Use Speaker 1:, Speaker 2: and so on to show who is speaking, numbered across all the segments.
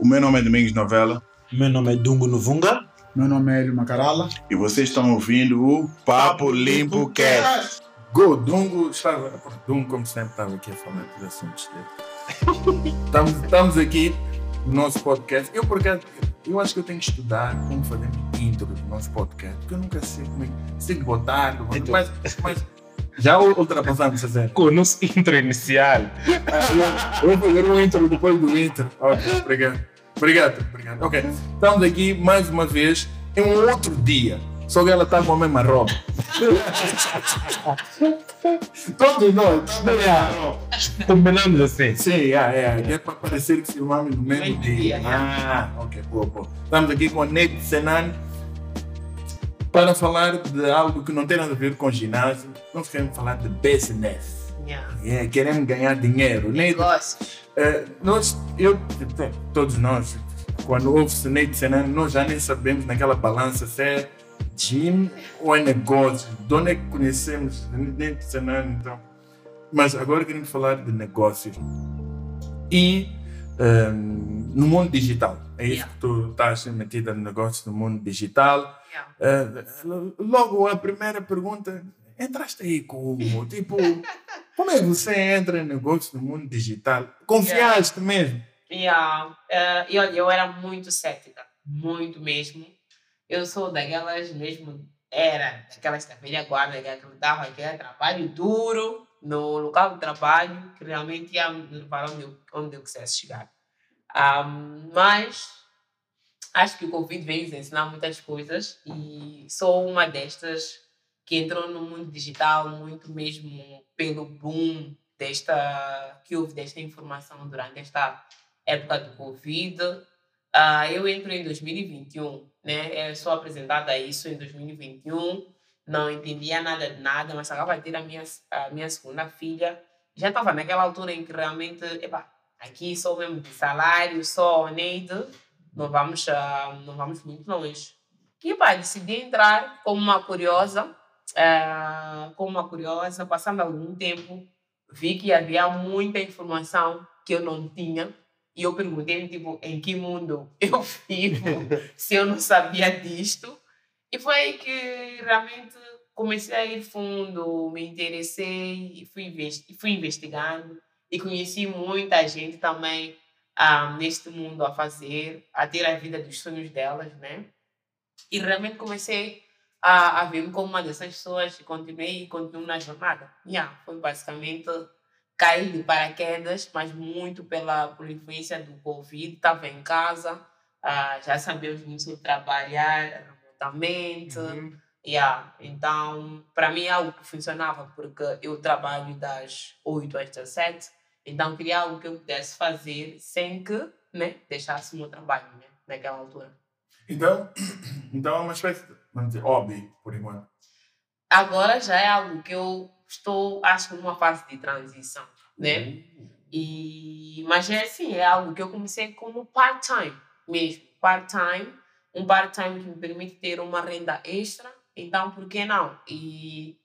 Speaker 1: O meu nome é Domingos Novela
Speaker 2: Meu nome é Dungo Novunga.
Speaker 3: Meu nome é Hélio Macarala.
Speaker 1: e vocês estão ouvindo o Papo Limpo Cast.
Speaker 4: Go, Dungo estava. Dungo, como sempre, estava aqui a falar dos assuntos dele. estamos, estamos aqui no nosso podcast. Eu, por acaso, eu acho que eu tenho que estudar como fazer intro do nosso podcast, porque eu nunca sei como é que. Sei que botar,
Speaker 2: Então.
Speaker 4: mas, mas já ultrapassamos a zero.
Speaker 2: Com o nosso intro inicial.
Speaker 4: Eu vou fazer um intro depois do intro. Ok, obrigado. Obrigado, obrigado. Ok, estamos aqui mais uma vez em um outro dia. Só que ela está com a mesma roupa. Todos nós.
Speaker 2: Combinamos assim.
Speaker 4: Sim, é, é. É para parecer que filmamos no mesmo
Speaker 5: Mesmo
Speaker 4: dia.
Speaker 5: dia,
Speaker 4: Ah, ok, boa, boa. Estamos aqui com a Neide Senan para falar de algo que não tem nada a ver com ginásio. Nós queremos falar de business.
Speaker 5: Yeah.
Speaker 4: É, queremos ganhar dinheiro.
Speaker 5: Negócios.
Speaker 4: É, nós, eu, bem, todos nós, quando ouve-se Neide Senan, nós já nem sabemos naquela balança se é gym ou é negócio. De onde é que conhecemos Neide Senan, então? Mas agora queremos falar de negócios. E ehm, no mundo digital. É isso
Speaker 5: Yeah.
Speaker 4: que tu estás metida no negócio no mundo digital.
Speaker 5: Yeah.
Speaker 4: Eh, logo a primeira pergunta, entraste aí como? Tipo, como é que você entra em negócio no mundo digital? Confiaste mesmo?
Speaker 5: Yeah. Eh, e olha, eu era muito cética, muito mesmo. Eu sou daquelas mesmo, era daquelas da velha guarda que acreditava que era trabalho duro no local de trabalho, que realmente ia levar onde eu, onde eu quisesse chegar. Ah, mas acho que o Covid veio nos ensinar muitas coisas e sou uma destas que entrou no mundo digital muito mesmo pelo boom desta que houve desta informação durante esta época do Covid. Ah, eu entro em 2021, né? Eu sou apresentada a isso em 2021. Não entendia nada de nada, mas acabava de ter a minha, a minha segunda filha. Já estava naquela altura em que realmente, epá, aqui sou mesmo de salário, sou neide, não vamos, ah, não vamos muito longe. E pá, decidi entrar como uma curiosa, ah, como uma curiosa, passando algum tempo, vi que havia muita informação que eu não tinha. E eu perguntei-me, tipo, em que mundo eu vivo, se eu não sabia disto. E foi aí que realmente comecei a ir fundo, me interessei e fui, fui investigando. E conheci muita gente também ah, neste mundo a fazer, a ter a vida dos sonhos delas, né? E realmente comecei a, a ver-me como uma dessas pessoas e continuei e continuo na jornada. Yeah, foi basicamente cair de paraquedas, mas muito pela por influência do Covid. Estava em casa, ah, já sabíamos muito sobre trabalhar remotamente. Yeah. Então, para mim é algo que funcionava, porque eu trabalho das 8 às 17, então queria algo que eu pudesse fazer sem que né, deixasse o meu trabalho né, naquela altura.
Speaker 4: Então, então é uma espécie de vamos dizer, hobby, por enquanto.
Speaker 5: Agora já é algo que eu estou, acho numa fase de transição, né? E, mas é assim, é algo que eu comecei como part-time mesmo, part-time, um part-time que me permite ter uma renda extra, então por que não? E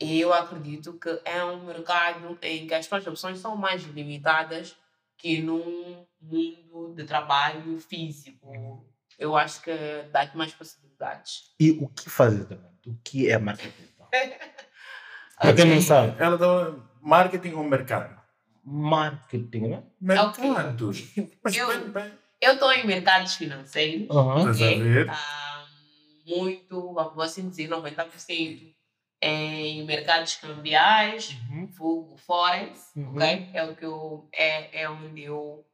Speaker 5: eu acredito que é um mercado em que as tuas opções são mais limitadas que num mundo de trabalho físico. Eu acho que dá-te mais possibilidades.
Speaker 2: E o que fazer exatamente? O que é marketing? então? Para quem não sabe,
Speaker 4: Ela dá marketing ou mercado?
Speaker 2: marketing, né?
Speaker 4: Mercados. Mas
Speaker 5: Eu-
Speaker 4: bem, bem.
Speaker 5: Eu estou em mercados financeiros.
Speaker 4: Ver?
Speaker 5: Ah, muito, vou assim dizer, 90% em mercados cambiais,
Speaker 2: Uhum.
Speaker 5: vulgo forex,
Speaker 2: Uhum.
Speaker 5: ok? É o que eu, é, é onde eu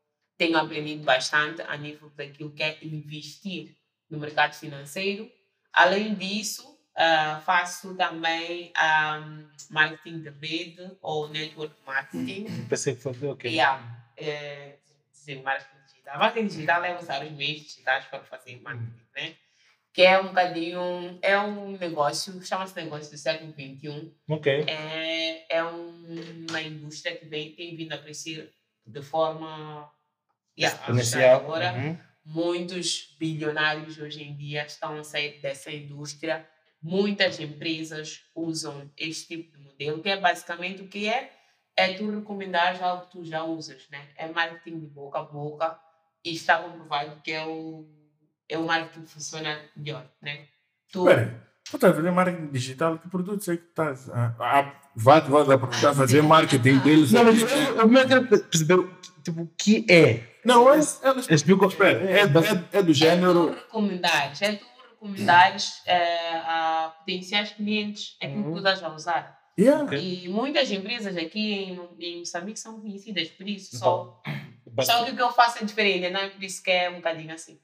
Speaker 5: tenho aprendido bastante a nível daquilo que é investir no mercado financeiro. Além disso, ah, faço também ah, marketing de rede ou network marketing.
Speaker 2: Pensei que foi ok.
Speaker 5: Yeah, é, dizer marketing digital. Marketing digital é usar os meios digitais para fazer marketing, né? Que é um bocadinho, é um negócio, chama-se negócio do século XXI.
Speaker 2: Ok.
Speaker 5: É, é um- uma indústria que vem, tem vindo a crescer de forma yeah,
Speaker 2: Exponencial.
Speaker 5: agora.
Speaker 2: Uhum.
Speaker 5: Muitos bilionários hoje em dia estão a sair dessa indústria. Muitas empresas usam este tipo de modelo, que é basicamente o que é? É tu recomendar algo que tu já usas, né? É marketing de boca a boca. e está comprovado que é o, é o marketing que funciona melhor, né? Tu,
Speaker 4: Espera, tu estás a fazer marketing digital, que produtos é que estás a... a vai, vai aproveitar a fazer marketing deles.
Speaker 2: Não, mas eu, eu, eu quero perceber tipo, o que é.
Speaker 4: Não, elas, elas
Speaker 2: Explica
Speaker 4: espera, é, é, é do
Speaker 5: é tu
Speaker 4: género.
Speaker 5: recomendares, é tu recomendares a potenciais clientes aquilo que tu estás a usar.
Speaker 4: Yeah.
Speaker 5: E muitas empresas aqui em, em Moçambique são conhecidas por isso. Só, só que o que eu faço é diferente, não é por isso que é um bocadinho assim.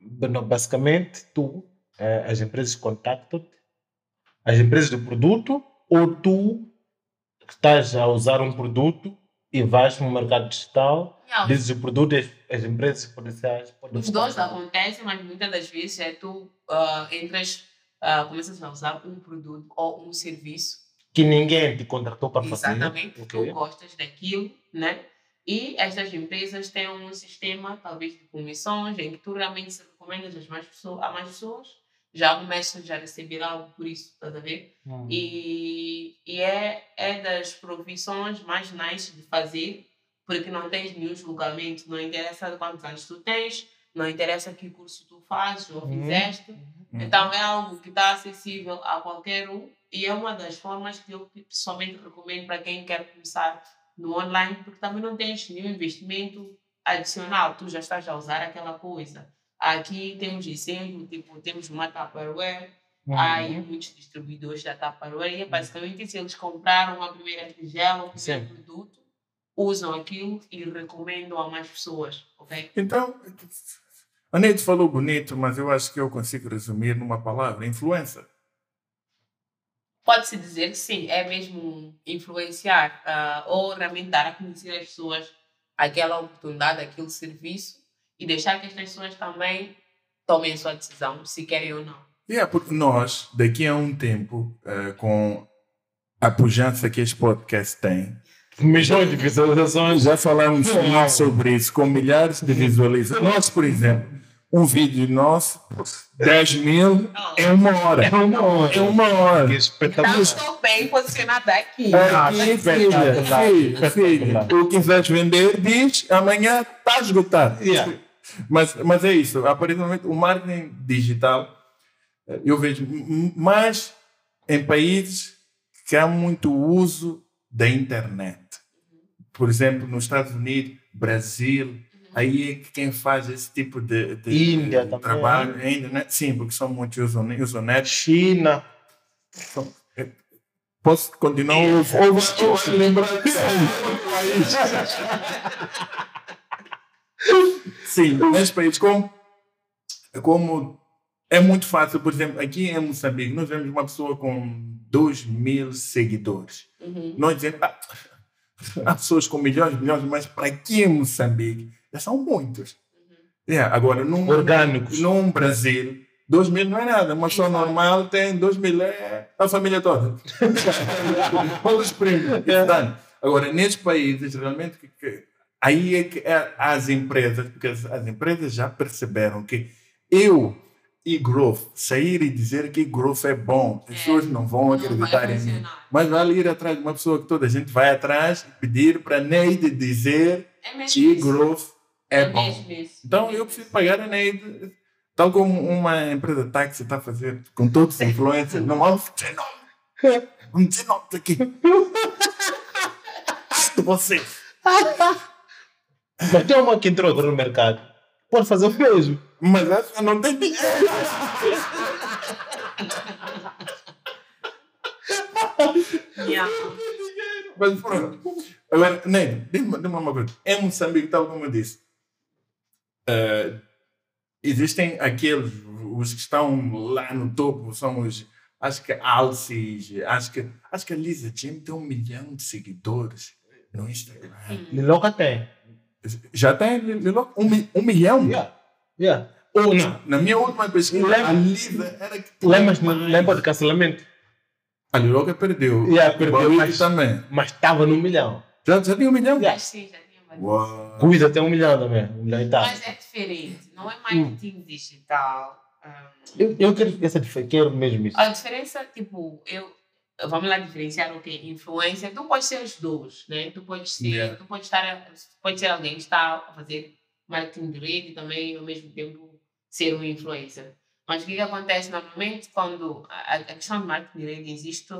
Speaker 2: Não, basicamente, tu, as empresas contactam-te, as empresas do produto, ou tu estás a usar um produto e vais no mercado digital,
Speaker 5: Não,
Speaker 2: dizes o produto e as, as empresas potenciais podem
Speaker 5: Os dois acontecem, mas muitas das vezes é tu ah, entras, ah, começas a usar um produto ou um serviço
Speaker 2: que ninguém te contratou para fazer.
Speaker 5: Exatamente,
Speaker 2: Ok.
Speaker 5: tu gostas daquilo, né? E estas empresas têm um sistema, talvez, de comissões, em que tu realmente se recomendas às mais pessoas, a mais pessoas, já começas a receber algo por isso, estás a ver?
Speaker 2: Hum.
Speaker 5: E, e é, é das profissões mais nice de fazer, porque não tens nenhum julgamento, não interessa quantos anos tu tens, não interessa que curso tu fazes ou
Speaker 2: Uhum.
Speaker 5: fizeste. Então é algo que está acessível a qualquer um e é uma das formas que eu pessoalmente recomendo para quem quer começar no online, porque também não tens nenhum investimento adicional, tu já estás a usar aquela coisa. Aqui temos exemplo, tipo, temos uma Tupperware,
Speaker 2: Uhum.
Speaker 5: há aí muitos distribuidores da Tupperware e é basicamente se eles compraram a primeira tigela, o primeiro
Speaker 2: Sim.
Speaker 5: produto, usam aquilo e recomendam a mais pessoas, ok?
Speaker 4: Então, a Neide falou bonito, mas eu acho que eu consigo resumir numa palavra: influência.
Speaker 5: Pode-se dizer que sim, é mesmo influenciar ah, ou realmente dar a conhecer às pessoas aquela oportunidade, aquele serviço e deixar que as pessoas também tomem a sua decisão, se querem ou não.
Speaker 4: Yeah, porque nós, daqui a um tempo, eh, com a pujança que este podcast tem,
Speaker 2: Milhões de visualizações.
Speaker 4: já falamos sobre isso, com milhares de visualizações. Nós, por exemplo, um vídeo nosso, 10 mil é uma hora.
Speaker 2: É uma hora.
Speaker 4: É uma hora.
Speaker 2: Que espetacular.
Speaker 5: estou bem posicionada aqui.
Speaker 2: Ah,
Speaker 4: Aqui, filha, filha,
Speaker 2: espetacular.
Speaker 4: tu quiseres vender, diz, amanhã está esgotado.
Speaker 2: Yeah.
Speaker 4: Mas, mas é isso, aparentemente o marketing digital eh, eu vejo mais em países que há muito uso da internet. Por exemplo, nos Estados Unidos, Brasil, aí é que quem faz esse tipo de, de
Speaker 2: Índia também.
Speaker 4: trabalho é a internet. Sim, porque são muitos usam net.
Speaker 2: China.
Speaker 4: É- Posso continuar ou, ou, ou lembrar Sim, nesse país, como, como é muito fácil, por exemplo, aqui em Moçambique, nós vemos uma pessoa com 2 mil seguidores.
Speaker 5: Uhum.
Speaker 4: Nós dizemos, ah, há pessoas com milhões, milhões, mas para aqui em Moçambique, já são muitos. Yeah, agora, num,
Speaker 2: Orgânicos.
Speaker 4: num Brasil, 2 mil não é nada. Uma pessoa normal tem 2 mil, é a família toda. Todos os primos. Portanto, Agora, nesses países, realmente, que- que- aí é que é- as empresas, porque as, as empresas já perceberam que eu e growth, sair e dizer que growth é bom, as
Speaker 5: É,
Speaker 4: pessoas não vão acreditar em mim. Mas vale ir atrás de uma pessoa que toda a gente vai atrás e pedir para Neide dizer
Speaker 5: É
Speaker 4: que
Speaker 5: isso.
Speaker 4: growth é, bom.
Speaker 5: mesmo isso.
Speaker 4: Então eu preciso pagar a Neide, tal como uma empresa de táxi está a fazer com todos os influencers. Não vamos dizer nome. Vamos dizer nome aqui. De vocês.
Speaker 2: Mas tem uma que entrou agora no mercado. Pode fazer o mesmo.
Speaker 4: Mas essa não tem dinheiro.
Speaker 5: Yeah.
Speaker 4: Mas pronto. Agora, diz-me diz-me uma coisa. Em Moçambique, tal como eu disse, eh, existem aqueles, os que estão lá no topo, são os, acho que Alces, acho que, acho que a Lisa Jim tem um milhão de seguidores no Instagram.
Speaker 2: Liloca tem.
Speaker 4: Já tem, Lilo? Um, um milhão?
Speaker 2: Yeah. Yeah. Ou não.
Speaker 4: Na minha última pesquisa,
Speaker 2: Lembra-
Speaker 4: a Lisa era que tinha
Speaker 2: Lembras,
Speaker 4: mais.
Speaker 2: lembra de cancelamento?
Speaker 4: A Liloca perdeu.
Speaker 2: Yeah, perdeu, mas-
Speaker 4: também.
Speaker 2: Mas estava no milhão.
Speaker 4: Já, já tinha um milhão?
Speaker 2: Yeah.
Speaker 5: Mas sim, já tinha mais.
Speaker 4: Uau.
Speaker 2: Cuida tem um milhão também. Um milhão e tal.
Speaker 5: Mas é diferente, não é marketing digital. ah,
Speaker 2: Eu, eu quero essa diferença. Quero mesmo isso.
Speaker 5: A diferença, tipo, eu. Vamos lá diferenciar o que é influência. Tu pode ser os dois, né? Tu pode ser,
Speaker 4: Yeah.
Speaker 5: tu pode estar, pode ser alguém que está a fazer marketing de rede e também, ao mesmo tempo, ser um influencer. Mas o que, que acontece normalmente quando a, a questão de marketing de rede existe,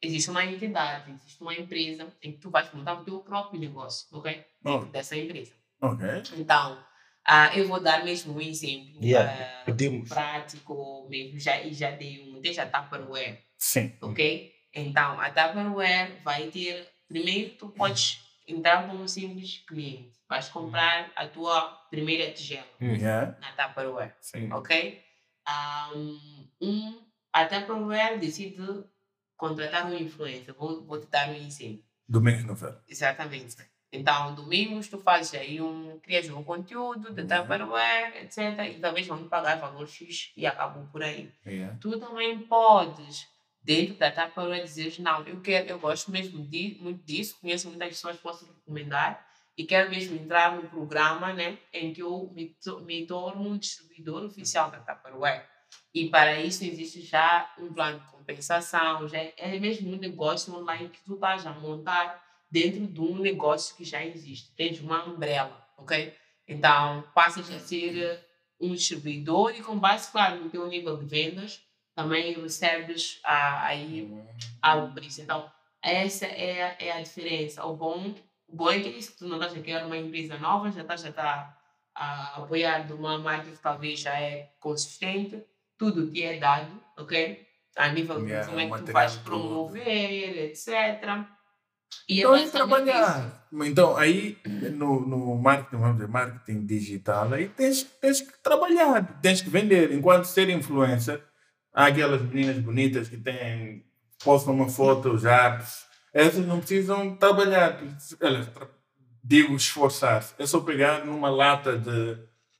Speaker 5: existe uma entidade, existe uma empresa em que tu vais montar o teu próprio negócio, ok?
Speaker 4: Oh,
Speaker 5: Dessa empresa.
Speaker 4: ok.
Speaker 5: Então, ah, eu vou dar mesmo um exemplo
Speaker 2: Yeah,
Speaker 5: ah,
Speaker 2: Pedimos.
Speaker 5: prático mesmo, já, e já dei um, desde a Tupperware,
Speaker 4: Sim.
Speaker 5: ok? Então, a Tupperware vai ter, primeiro tu podes entrar como um simples cliente, vais comprar a tua primeira tigela
Speaker 2: Hum.
Speaker 4: Yeah.
Speaker 5: na Tupperware,
Speaker 4: Sim.
Speaker 5: ok? Um, um, a Tupperware decide contratar um influencer, vou, vou te dar um exemplo.
Speaker 4: Domingos no Ferro.
Speaker 5: Exatamente. Então, domingos tu fazes aí um, crias um conteúdo de Tupperware, etc. E talvez vão te pagar valor X e acabou por aí.
Speaker 4: Yeah.
Speaker 5: Tu também podes, dentro da Tupperware, dizer, não, eu quero, eu gosto mesmo de, muito disso, conheço muitas pessoas que posso recomendar e quero mesmo entrar no programa, né, em que eu me, me torno um distribuidor oficial da Tupperware. E para isso existe já um plano de compensação, já é é mesmo um negócio online que tu estás a montar dentro de um negócio que já existe. Tens uma umbrella, ok? Então, passas a ser eh, um distribuidor e com base, claro, no teu nível de vendas, também recebes ah, aí algo por isso. Então, essa é, a- é a diferença. O bom, o bom é que é isso, tu não estás a criar uma empresa nova, já estás a, estar a apoiar de uma marca que talvez já é consistente, tudo te é dado, ok? A nível de
Speaker 4: Yeah,
Speaker 5: como é que tu vais
Speaker 4: todo.
Speaker 5: promover, etc. E é
Speaker 4: Então, é
Speaker 5: isso.
Speaker 4: trabalhar. Então, aí, no, no marketing, vamos dizer, marketing digital, aí tens, tens que trabalhar, tens que vender. Enquanto ser influencer, há aquelas meninas bonitas que têm, postam uma foto já, essas não precisam trabalhar. Elas, digo esforçar-se. É só pegar numa lata de,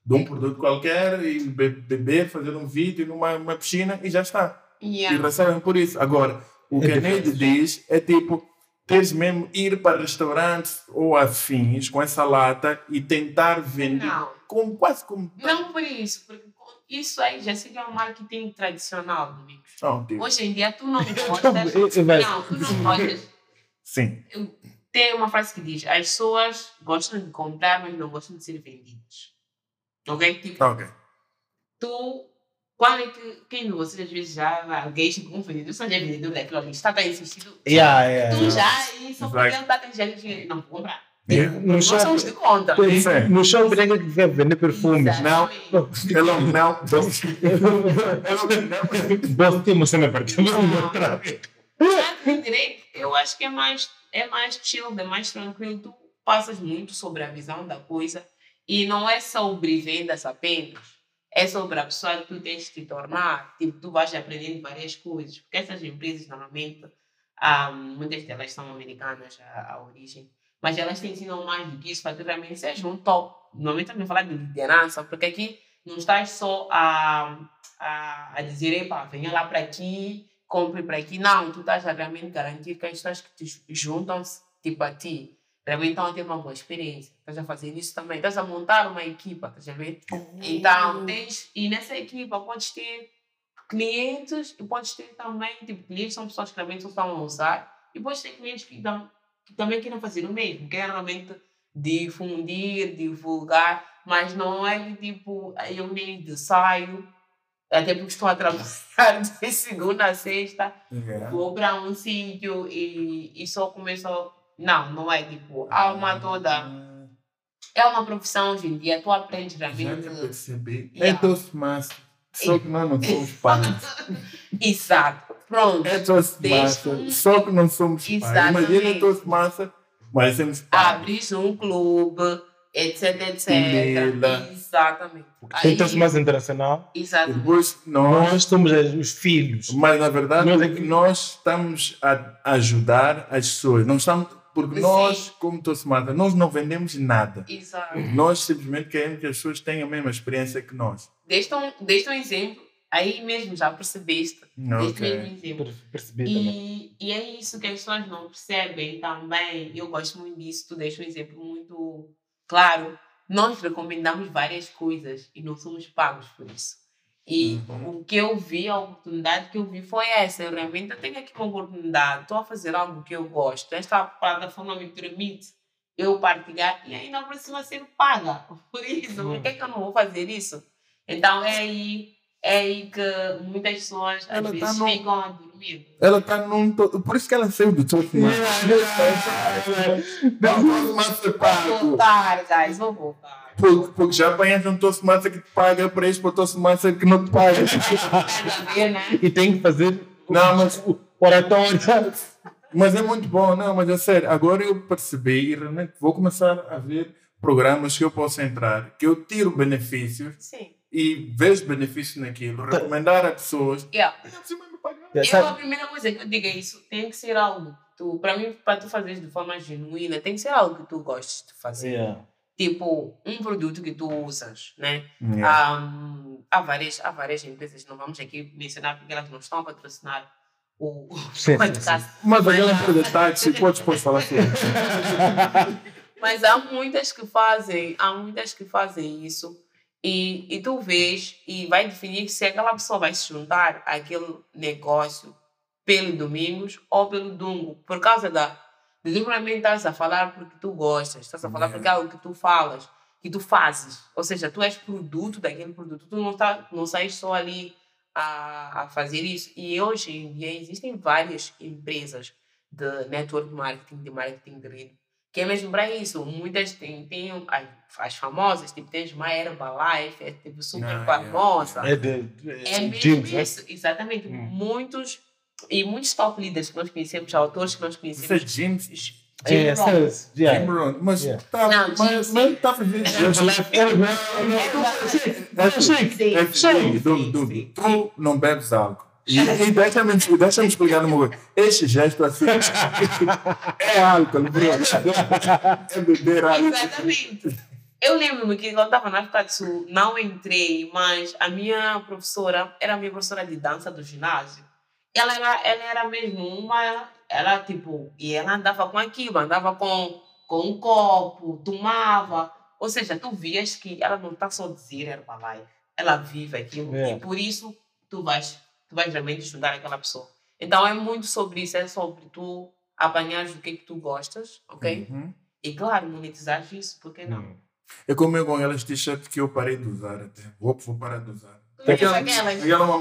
Speaker 4: de um produto qualquer e be- beber, fazer um vídeo numa uma piscina e já está e
Speaker 5: Yeah.
Speaker 4: recebem por isso. Agora, o
Speaker 2: É
Speaker 4: que a. Neide diz é tipo, teres mesmo ir para restaurantes ou afins com essa lata e tentar vender
Speaker 5: Não.
Speaker 4: como, quase como.
Speaker 5: Não por isso, porque isso aí já seria um marketing tradicional, Domingos.
Speaker 4: Tipo,
Speaker 5: Hoje em dia tu não gostas.
Speaker 2: mas-
Speaker 5: Não, tu não gostas.
Speaker 4: sim.
Speaker 5: Tem uma frase que diz: as pessoas gostam de comprar, mas não gostam de ser vendidas. Ok? Tipo,
Speaker 4: Ok.
Speaker 5: tu. Quando é que. Quem de vocês às vezes já alguém chega com um vendedor, só já é vendedor daquilo está bem insistido.
Speaker 2: Yeah, yeah,
Speaker 5: Tu
Speaker 2: yeah.
Speaker 5: já, e só porque ele está com gente, não vou comprar. Nós somos de conta.
Speaker 2: No shopping ninguém que quer vender perfumes.
Speaker 4: Não. Eu não, não.
Speaker 2: Você tem uma cena para ti.
Speaker 5: Marketing direito, eu acho que é mais, é mais chill, é mais tranquilo. Tu passas muito sobre a visão da coisa e não é sobre vendas apenas. É sobre a pessoa que tu tens que te tornar. Tipo, tu vais aprendendo várias coisas. Porque essas empresas, normalmente, ah, muitas delas são americanas a, a origem, mas elas te ensinam mais do que isso para que realmente seja um top. Normalmente estamos a falar de liderança, porque aqui não estás só a, a, a dizer, epá, venha lá para aqui, compre para aqui. Não, tu estás a realmente garantir que as pessoas que te juntam-se tipo a ti realmente estão a ter uma boa experiência. Estás a fazer isso também. Estás a montar uma equipa, estás a ver? Então, tens, e nessa equipa podes ter clientes e podes ter também, tipo, clientes são pessoas que realmente só estão a usar e podes ter clientes que, dão, que também querem fazer o mesmo, querem realmente difundir, divulgar, mas não é tipo, eu nem saio, até porque estou a trabalhar de segunda a sexta,
Speaker 4: Yeah.
Speaker 5: vou para um sítio e, e só começo a... Não, não é tipo, há uma toda... É uma profissão hoje em dia, tu aprendes
Speaker 4: Já
Speaker 5: realmente...
Speaker 4: te percebi. É
Speaker 5: Yeah.
Speaker 4: Toastmaster. Só que nós não somos pais.
Speaker 5: Exato, pronto.
Speaker 4: É Toastmaster.
Speaker 5: Deixa-
Speaker 4: Só que não somos pais.
Speaker 5: Exatamente.
Speaker 4: Imagina Toastmaster, mas somos pais.
Speaker 5: Abris um clube, etc, etc.
Speaker 4: Lila.
Speaker 5: Exatamente.
Speaker 2: Trouxe mais internacional?
Speaker 5: Exatamente.
Speaker 4: Depois nós
Speaker 2: Nós somos os filhos.
Speaker 4: Mas na verdade
Speaker 2: Nós é que-
Speaker 4: nós estamos a ajudar as pessoas. Não estamos, porque
Speaker 5: Sim.
Speaker 4: nós, como Toastmaster, nós não vendemos nada.
Speaker 5: Exato.
Speaker 4: Nós simplesmente queremos que as pessoas tenham a mesma experiência que nós.
Speaker 5: Deixa um, deixa um exemplo. Aí mesmo já percebeste. Um exemplo.
Speaker 2: Per- Percebi também.
Speaker 5: E, e é isso que as pessoas não percebem também. Eu gosto muito disso. Tu deixa um exemplo muito claro. Nós recomendamos várias coisas e não somos pagos por isso. E o que eu vi, a oportunidade que eu vi foi essa. Eu realmente tenho aqui uma oportunidade. Estou a fazer algo que eu gosto. Esta plataforma me permite eu partilhar e ainda por cima ser paga. Por isso,
Speaker 2: Hum.
Speaker 5: por que, é que eu não vou fazer isso? Então é aí, é aí que muitas pessoas às
Speaker 4: Ela tá
Speaker 5: vezes
Speaker 4: no-
Speaker 5: ficam a dormir.
Speaker 4: Ela está num. to- Por isso que ela saiu do Toast Não, mas ser
Speaker 5: Vou
Speaker 4: pago.
Speaker 5: voltar, guys, vou voltar.
Speaker 4: Porque, porque já apanhas um Toastmaster que te paga para isso para o Toastmaster que não te paga.
Speaker 5: Né?
Speaker 2: E tem que fazer
Speaker 4: Não, mas
Speaker 2: o oratório.
Speaker 4: Mas é muito bom, não, mas é sério. Agora eu percebi e realmente vou começar a ver programas que eu posso entrar, que eu tiro benefícios
Speaker 5: Sim.
Speaker 4: E vejo benefícios naquilo, recomendar a pessoas.
Speaker 5: Yeah. Eu, a primeira coisa que eu digo é isso, tem que ser algo que tu, para mim, para tu fazeres de forma genuína, tem que ser algo que tu gostes de fazer.
Speaker 2: Yeah.
Speaker 5: Tipo, um produto que tu usas, né?
Speaker 4: Yeah.
Speaker 5: Ah, há, várias, há várias empresas, não vamos aqui mencionar porque elas não estão a patrocinar o, o
Speaker 2: Sim, sim,
Speaker 5: podcast.
Speaker 4: Mas aquela empresa de táxi, podes depois falar sobre
Speaker 5: Mas há muitas que fazem, há muitas que fazem isso e, e tu vês e vai definir se aquela pessoa vai se juntar àquele negócio pelo Domingos ou pelo Dungo, por causa da realmente estás a falar porque tu gostas, estás a falar
Speaker 4: Yeah.
Speaker 5: porque é algo que tu falas, que tu fazes, ou seja, tu és produto daquele produto, tu não tá, não sais só ali a, a fazer isso. E hoje em dia existem várias empresas de network marketing, de marketing de rede, que é mesmo para isso. Muitas têm, têm as, as famosas, tipo, tens uma Herbalife, é tipo super
Speaker 4: Ah,
Speaker 5: famosa.
Speaker 2: É de,
Speaker 5: É
Speaker 2: de
Speaker 5: mesmo
Speaker 2: né?
Speaker 5: isso, exatamente.
Speaker 2: Hum.
Speaker 5: Muitos, e muitos top leaders que nós conhecemos, autores que nós
Speaker 4: Isso é
Speaker 5: conhecemos.
Speaker 4: James.
Speaker 5: Jim
Speaker 2: É,
Speaker 5: Rohn.
Speaker 4: Rohn. Mas
Speaker 5: Não,
Speaker 4: tá, mas,
Speaker 5: sim.
Speaker 4: mas tá fazendo.
Speaker 5: Sim, sim,
Speaker 4: É du-
Speaker 5: sim,
Speaker 4: du-
Speaker 5: sim.
Speaker 4: Tu não bebes álcool. E, e deixa-me deixa explicar uma coisa. Este gesto assim é álcool, bro. É beber álcool.
Speaker 5: Exatamente. Eu lembro-me que quando estava na África do Sul, não entrei, mas a minha professora era a minha professora de dança do ginásio. Ela era, ela era mesmo uma. Ela, tipo, e ela andava com aquilo, andava com, com um copo, tomava. Ou seja, tu vias que ela não está só a dizer Herbalife, ela vive aquilo.
Speaker 2: É.
Speaker 5: E por isso tu vais, tu vais realmente estudar aquela pessoa. Então é muito sobre isso, é sobre tu apanhares o que é que tu gostas, ok?
Speaker 4: Uhum.
Speaker 5: E claro, monetizar isso, por que não?
Speaker 2: Hum.
Speaker 4: É como eu com aquelas t-shirts que eu parei de usar até. Vou, vou parar de usar. É. Eu não,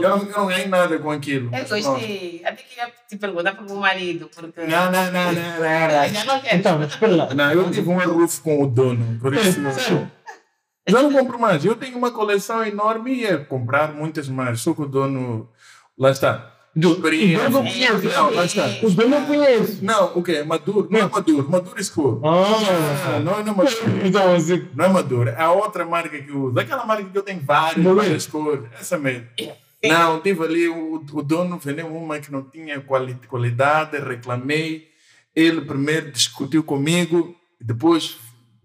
Speaker 4: eu não ganhei nada com aquilo.
Speaker 5: Eu
Speaker 4: pronto.
Speaker 5: gostei. Até queria te perguntar para o meu marido, porque.
Speaker 4: Não, não, não, não, não,
Speaker 5: Já não quero.
Speaker 2: Então, mas espera lá.
Speaker 4: não. Não, eu tive um arrufo com o dono. Por isso.
Speaker 2: Sério?
Speaker 4: Já não compro mais. Eu tenho uma coleção enorme e ia comprar muitas mais. Só que o dono. Lá está.
Speaker 2: Do-
Speaker 4: Experiência.
Speaker 2: Eu conheço.
Speaker 4: Não, lá está.
Speaker 2: Os dois eu conheço.
Speaker 4: Não, o quê? Maduro? Não é maduro. Maduro escuro.
Speaker 2: Ah,
Speaker 4: Ah, não, não é maduro.
Speaker 2: então, assim,
Speaker 4: Não é maduro. É a outra marca que eu uso. Aquela marca que eu tenho várias,
Speaker 2: Maduro.
Speaker 4: várias cores. Essa mesmo. Não, tive ali, o, o dono vendeu uma que não tinha quali qualidade, reclamei. Ele primeiro discutiu comigo, depois,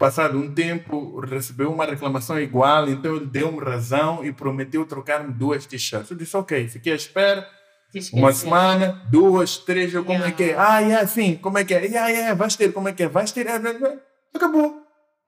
Speaker 4: passado um tempo, recebeu uma reclamação igual, então ele deu-me razão e prometeu trocar-me duas t-shirts. Eu disse, ok, fiquei à espera.
Speaker 5: Esqueci.
Speaker 4: Uma semana, duas, três, eu como é que é? Ah, é assim, como é que é? Yeah, yeah, vais ter, como é que é? Vais ter, acabou.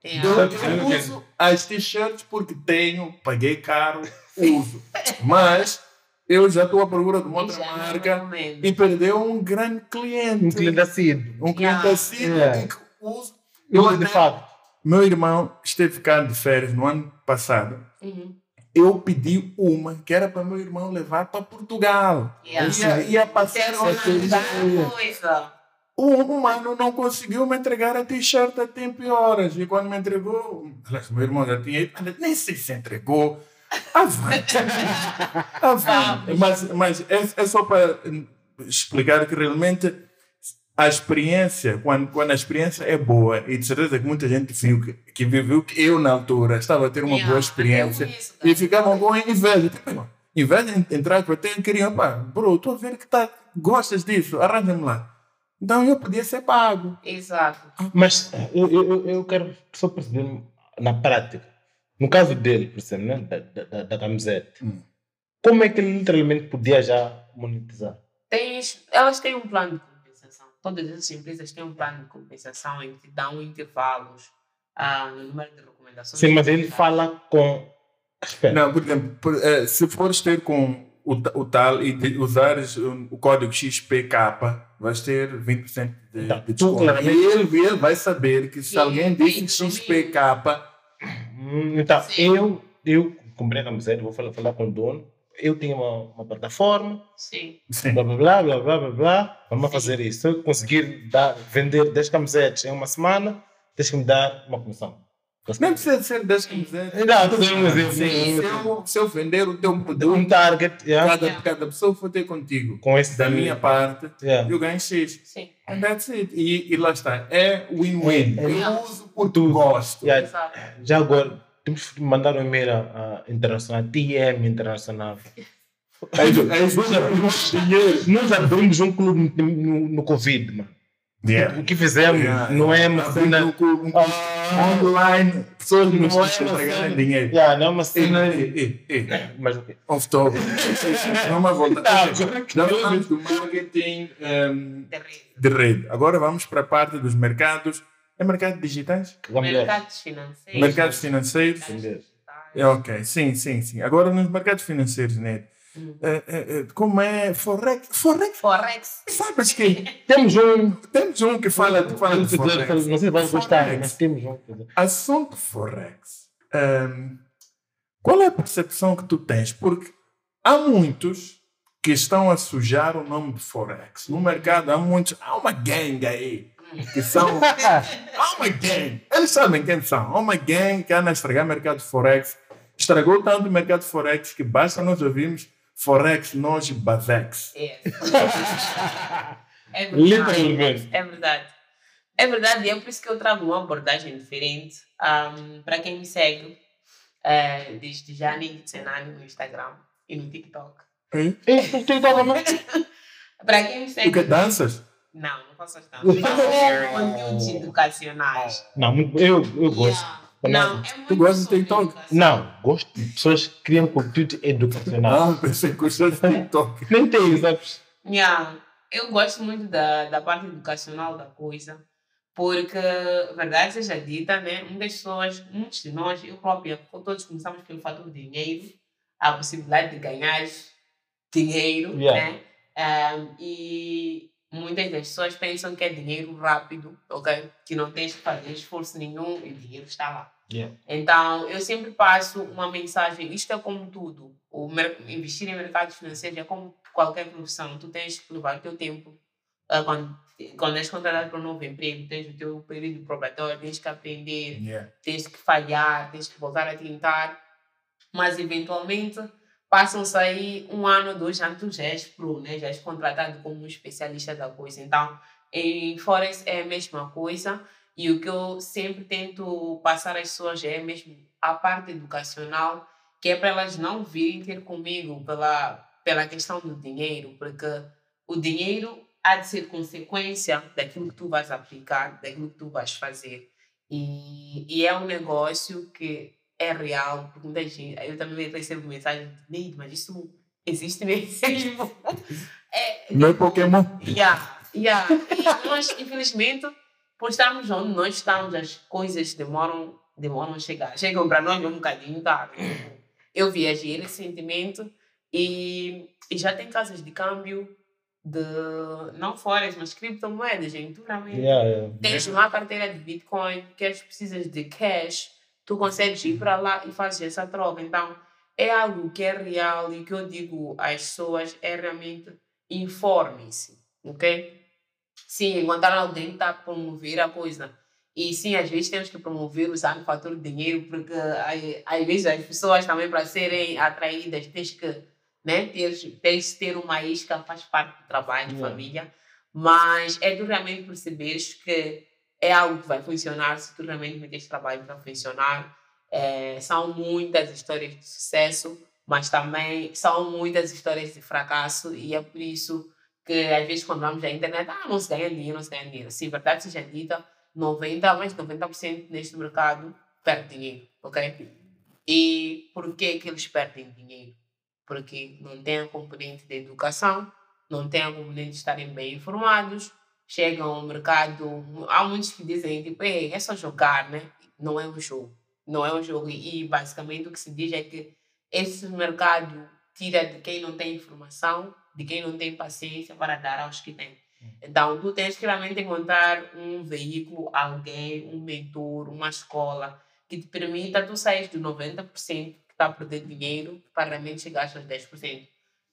Speaker 5: Yeah.
Speaker 4: Eu, eu uso as t-shirts porque tenho, paguei caro, uso. Mas eu já estou à procura de uma outra
Speaker 5: Já não
Speaker 4: marca e perdeu um grande cliente.
Speaker 2: um cliente assíduo.
Speaker 4: Um cliente
Speaker 5: Yeah.
Speaker 4: assim
Speaker 2: Yeah.
Speaker 4: e que uso. Eu
Speaker 2: Eu, de
Speaker 4: até-
Speaker 2: facto.
Speaker 4: Meu irmão esteve cá de férias no ano passado.
Speaker 5: Uhum.
Speaker 4: Eu pedi uma que era para meu irmão levar para Portugal.
Speaker 5: Yeah.
Speaker 4: Ia, ia passar uma
Speaker 5: coisa.
Speaker 4: O humano não conseguiu me entregar a t-shirt a tempo e horas. E quando me entregou, meu irmão já tinha ido, nem sei se entregou. Avante. Avante. Mas, mas é, é só para explicar que realmente a experiência, quando, quando a experiência é boa, e de certeza que muita gente viu que, que viveu que eu na altura estava a ter uma
Speaker 5: Yeah,
Speaker 4: boa experiência
Speaker 5: isso, cara.
Speaker 4: e ficavam com inveja. Tipo, inveja, entrar para ter, queriam, pá, bro, estou a ver que tá, gostas disso, arranja-me lá. Então eu podia ser pago.
Speaker 5: Exato.
Speaker 2: Mas eu, eu, eu quero só perceber na prática. No caso dele, por exemplo, né? da, da, da camiseta,
Speaker 4: Hum.
Speaker 2: como é que ele literalmente podia já monetizar?
Speaker 5: Tens, elas têm um plano de. Todas essas empresas têm um plano de compensação em que dão intervalos ah, no número de recomendações.
Speaker 2: Sim, mas ele fala com. Espera.
Speaker 4: Não, por exemplo, por, eh, se fores ter com, o, o tal e de usares um, o código XPK, vais ter 20% de,
Speaker 2: Então,
Speaker 4: de desconto.
Speaker 2: claramente-
Speaker 4: E ele, ele vai saber que se
Speaker 5: Sim,
Speaker 4: alguém disse
Speaker 5: mesmo.
Speaker 4: XPK,
Speaker 2: Então,
Speaker 5: Sim.
Speaker 2: eu, eu comprei a camiseta, vou falar, falar com o dono. Eu tenho uma, uma plataforma,
Speaker 5: Sim.
Speaker 2: blá blá blá blá blá blá blá. Vamos
Speaker 5: Sim.
Speaker 2: fazer isso. Se eu conseguir dar, vender 10 camisetas em uma semana, tens que me dar uma comissão.
Speaker 4: Nem precisa ser 10 camisetas.
Speaker 2: Não, um
Speaker 4: se, eu, se eu vender o teu
Speaker 2: Um
Speaker 4: produto,
Speaker 2: target, yeah,
Speaker 4: cada,
Speaker 5: Yeah.
Speaker 4: cada pessoa for ter contigo.
Speaker 2: com esse
Speaker 4: Da minha parte,
Speaker 2: Yeah.
Speaker 4: eu ganho X.
Speaker 5: Sim.
Speaker 4: And that's it. E, e lá está. É win-win.
Speaker 2: É.
Speaker 4: Eu uso porque gosto.
Speaker 2: Yeah.
Speaker 5: Exato.
Speaker 2: Já agora, temos que mandar um e-mail à à internacional, TM Internacional.
Speaker 4: É é. Dinheiro.
Speaker 2: Nós abrimos um clube no, no, Covid, mano.
Speaker 4: Yeah.
Speaker 2: O que fizemos
Speaker 4: Yeah.
Speaker 2: não é uma
Speaker 4: Tá
Speaker 2: cena. Ah,
Speaker 4: online, pessoas
Speaker 2: Não
Speaker 4: nos
Speaker 2: é
Speaker 4: entregando
Speaker 2: cena.
Speaker 4: dinheiro.
Speaker 2: yeah, não é uma cena.
Speaker 4: ei.
Speaker 2: Mas o quê?
Speaker 4: Off topic. Vamos voltar.
Speaker 2: Não,
Speaker 4: Já falamos do marketing ehm,
Speaker 5: de rede.
Speaker 4: Agora vamos para a parte dos mercados. É mercado digitais?
Speaker 5: Mercados financeiros.
Speaker 4: Mercados financeiros? É, ok, sim, sim, sim. Agora nos mercados financeiros, né?
Speaker 5: Hum.
Speaker 4: Eh, eh, como é Forex? Forex?
Speaker 5: Forex.
Speaker 4: Sabes que
Speaker 2: Temos um.
Speaker 4: temos um que fala, que fala de Forex.
Speaker 2: Não sei se vai gostar,
Speaker 4: Forex.
Speaker 2: mas temos um.
Speaker 4: Assunto Forex. Ehm, qual é a percepção que tu tens? Porque há muitos que estão a sujar o nome de Forex. No mercado há muitos. Há uma gangue aí. Que são. há uma gangue. Eles sabem quem são. Há uma gangue que anda a estragar o mercado de Forex. Estragou tanto o mercado de Forex que basta nós ouvirmos Forex, nós Bazex.
Speaker 5: É. É verdade.
Speaker 2: Literalmente.
Speaker 5: É verdade. É verdade, e é por isso que eu trago uma abordagem diferente. Ahm, para quem me segue, é, desde já nem cenário no Instagram e no TikTok.
Speaker 2: Que dar uma-
Speaker 5: Para quem me
Speaker 4: O
Speaker 5: segue.
Speaker 4: que danças?
Speaker 5: Não, não faço as. Faço conteúdos educacionais.
Speaker 2: Não, eu, eu gosto.
Speaker 5: Yeah. Não, é muito
Speaker 4: Tu gostas de TikTok?
Speaker 5: educação.
Speaker 2: Não, gosto de pessoas que criam conteúdo educacional.
Speaker 4: Ah, pensei que gostas de TikTok.
Speaker 2: Nem tem, sabes?
Speaker 5: Yeah. Eu gosto muito da, da parte educacional da coisa, porque, verdade seja dita, né? Muitas pessoas, muitos de nós, eu própria, todos começamos pelo fator dinheiro, a possibilidade de ganhar dinheiro,
Speaker 2: Yeah.
Speaker 5: né? Um, e muitas das pessoas pensam que é dinheiro rápido, ok? Que não tens que fazer esforço nenhum e o dinheiro está lá.
Speaker 2: Yeah.
Speaker 5: Então, eu sempre passo uma mensagem. Isto é como tudo. O investir em mercados financeiros é como qualquer profissão. Tu tens que levar o teu tempo. Ah, quando, quando és contratado para um novo emprego, tens o teu período probatório, tens que aprender,
Speaker 4: Yeah.
Speaker 5: tens que falhar, tens que voltar a tentar. Mas, eventualmente, passam-se aí um ano, dois anos, tu já és pro, né? já és contratado como um especialista da coisa. Então, em Forex é a mesma coisa. E o que eu sempre tento passar às pessoas é mesmo a parte educacional, que é para elas não virem ter comigo pela, pela questão do dinheiro, porque o dinheiro há de ser consequência daquilo que tu vais aplicar, daquilo que tu vais fazer. E, e é um negócio que é real, porque muita gente, eu também recebo mensagem de Neide, mas isso existe mesmo. É,
Speaker 4: Não é Pokémon?
Speaker 5: Yeah, yeah. E nós, infelizmente, por estarmos onde nós estamos, as coisas demoram, demoram a chegar. Chegam para nós um bocadinho tarde. Eu viajei recentemente e, e já tem casas de câmbio de, não forex, mas criptomoedas, gente. Realmente,
Speaker 2: Yeah, yeah.
Speaker 5: tens uma carteira de Bitcoin, queres, precisas de cash, tu consegues ir para lá e fazes essa troca. Então, é algo que é real e que eu digo às pessoas é realmente informem-se, ok? Sim, encontrar alguém que está a promover a coisa. E sim, às vezes temos que promover usando o fator dinheiro, porque às vezes as pessoas também para serem atraídas tens que né, tens, tens ter uma isca, faz parte do trabalho, de
Speaker 2: Yeah.
Speaker 5: família. Mas é tu realmente perceberes que é algo que vai funcionar se tu realmente meteres trabalho para funcionar. É, são muitas histórias de sucesso, mas também são muitas histórias de fracasso e é por isso que às vezes quando vamos à internet, ah, não se ganha dinheiro, não se ganha dinheiro. Sim, verdade seja dita, 90, mais de 90% neste mercado perde dinheiro, ok? E por que que eles perdem dinheiro? Porque não tem a componente de educação, não tem a componente de estarem bem informados, chegam ao mercado, há muitos que dizem, tipo, Ei, é só jogar, né? Não é um jogo. Não é um jogo. E basicamente o que se diz é que esse mercado tira de quem não tem informação, de quem não tem paciência para dar aos que têm. Então, tu tens que realmente encontrar um veículo, alguém, um mentor, uma escola, que te permita tu sair do 90% que está a perder dinheiro para realmente chegar aos 10%.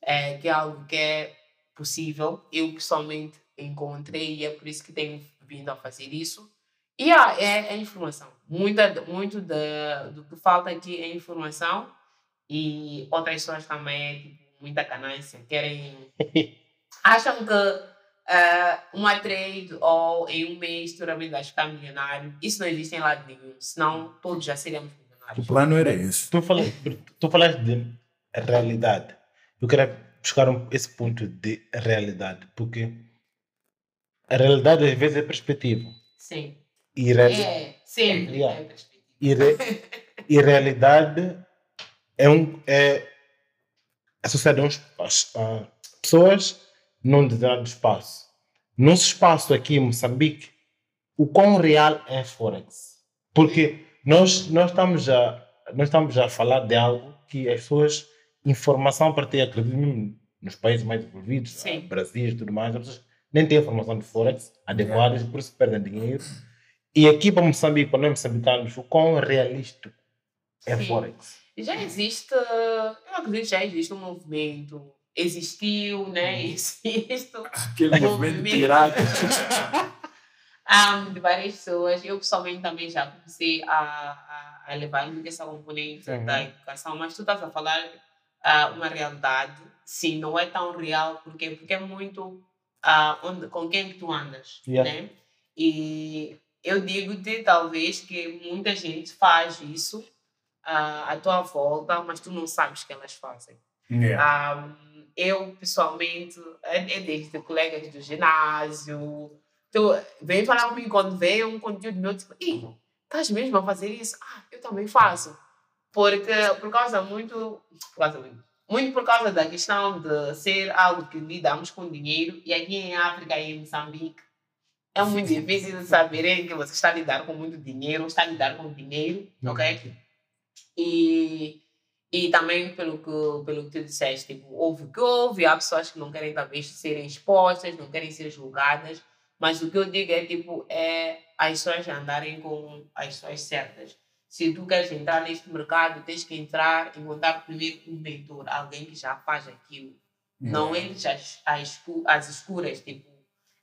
Speaker 5: É, que é algo que é possível. Eu pessoalmente encontrei e é por isso que tenho vindo a fazer isso. E ah, é, é informação. Muita, muito da, do que falta aqui é informação e outras pessoas também, tipo, muita canância, querem. acham que uh, uma trade ou em um mês tu realmente vais ficar milionário. Isso não existe em lado nenhum, senão todos já seríamos
Speaker 4: O
Speaker 5: milionários.
Speaker 4: plano era esse.
Speaker 2: Tu falaste, tu falaste de realidade. Eu quero buscar um- esse ponto de realidade, porque a realidade às vezes é perspectiva.
Speaker 5: Sim.
Speaker 2: E, reali-
Speaker 5: É, sempre.
Speaker 2: Yeah.
Speaker 5: É perspectiva.
Speaker 2: e, re- e realidade é um é associado a um espaço, a pessoas num determinado espaço. Nosso espaço aqui em Moçambique, o quão real é Forex? Porque nós, nós, estamos a, nós estamos a falar de algo que as pessoas, informação para ter, acredito nos países mais ah, Brasil e tudo mais, as pessoas nem têm informação de Forex adequada por isso perdem dinheiro. E aqui para Moçambique, para nós moçambicanos, o quão realista é
Speaker 5: Sim.
Speaker 2: Forex?
Speaker 5: Já existe, eu acredito que já existe um movimento. Existiu, né? Existe.
Speaker 4: Aquele movimento
Speaker 5: Movimento.
Speaker 4: pirata.
Speaker 5: um, de várias pessoas. Eu pessoalmente também já comecei a, a, a levar muito essa componente
Speaker 2: Uhum.
Speaker 5: da educação, mas tu estás a falar ah, uma realidade, sim, não é tão real, porque, porque é muito ah, onde, com quem que tu andas,
Speaker 2: Yeah.
Speaker 5: né? E eu digo-te, talvez, que muita gente faz isso ah, à tua volta, mas tu não sabes que elas fazem.
Speaker 4: Yeah.
Speaker 5: Um, eu, pessoalmente, é, é desde colegas do ginásio. Tu vem falar comigo quando vem um conteúdo meu, tipo, Ih, estás mesmo a fazer isso? Ah, eu também faço. Porque, por causa muito, por causa muito, muito por causa da questão de ser algo que lidamos com dinheiro, e aqui em África e em Moçambique, é muito difícil de saberem que você está a lidar com muito dinheiro, está a lidar com dinheiro, ok? E, e também pelo que, pelo que tu disseste, tipo, houve o que houve, há pessoas que não querem talvez serem expostas, não querem ser julgadas, mas o que eu digo é tipo, é as pessoas andarem com as pessoas certas. Se tu queres entrar neste mercado, tens que entrar, encontrar primeiro um mentor, alguém que já faz aquilo. Não eles escu- às escuras, tipo,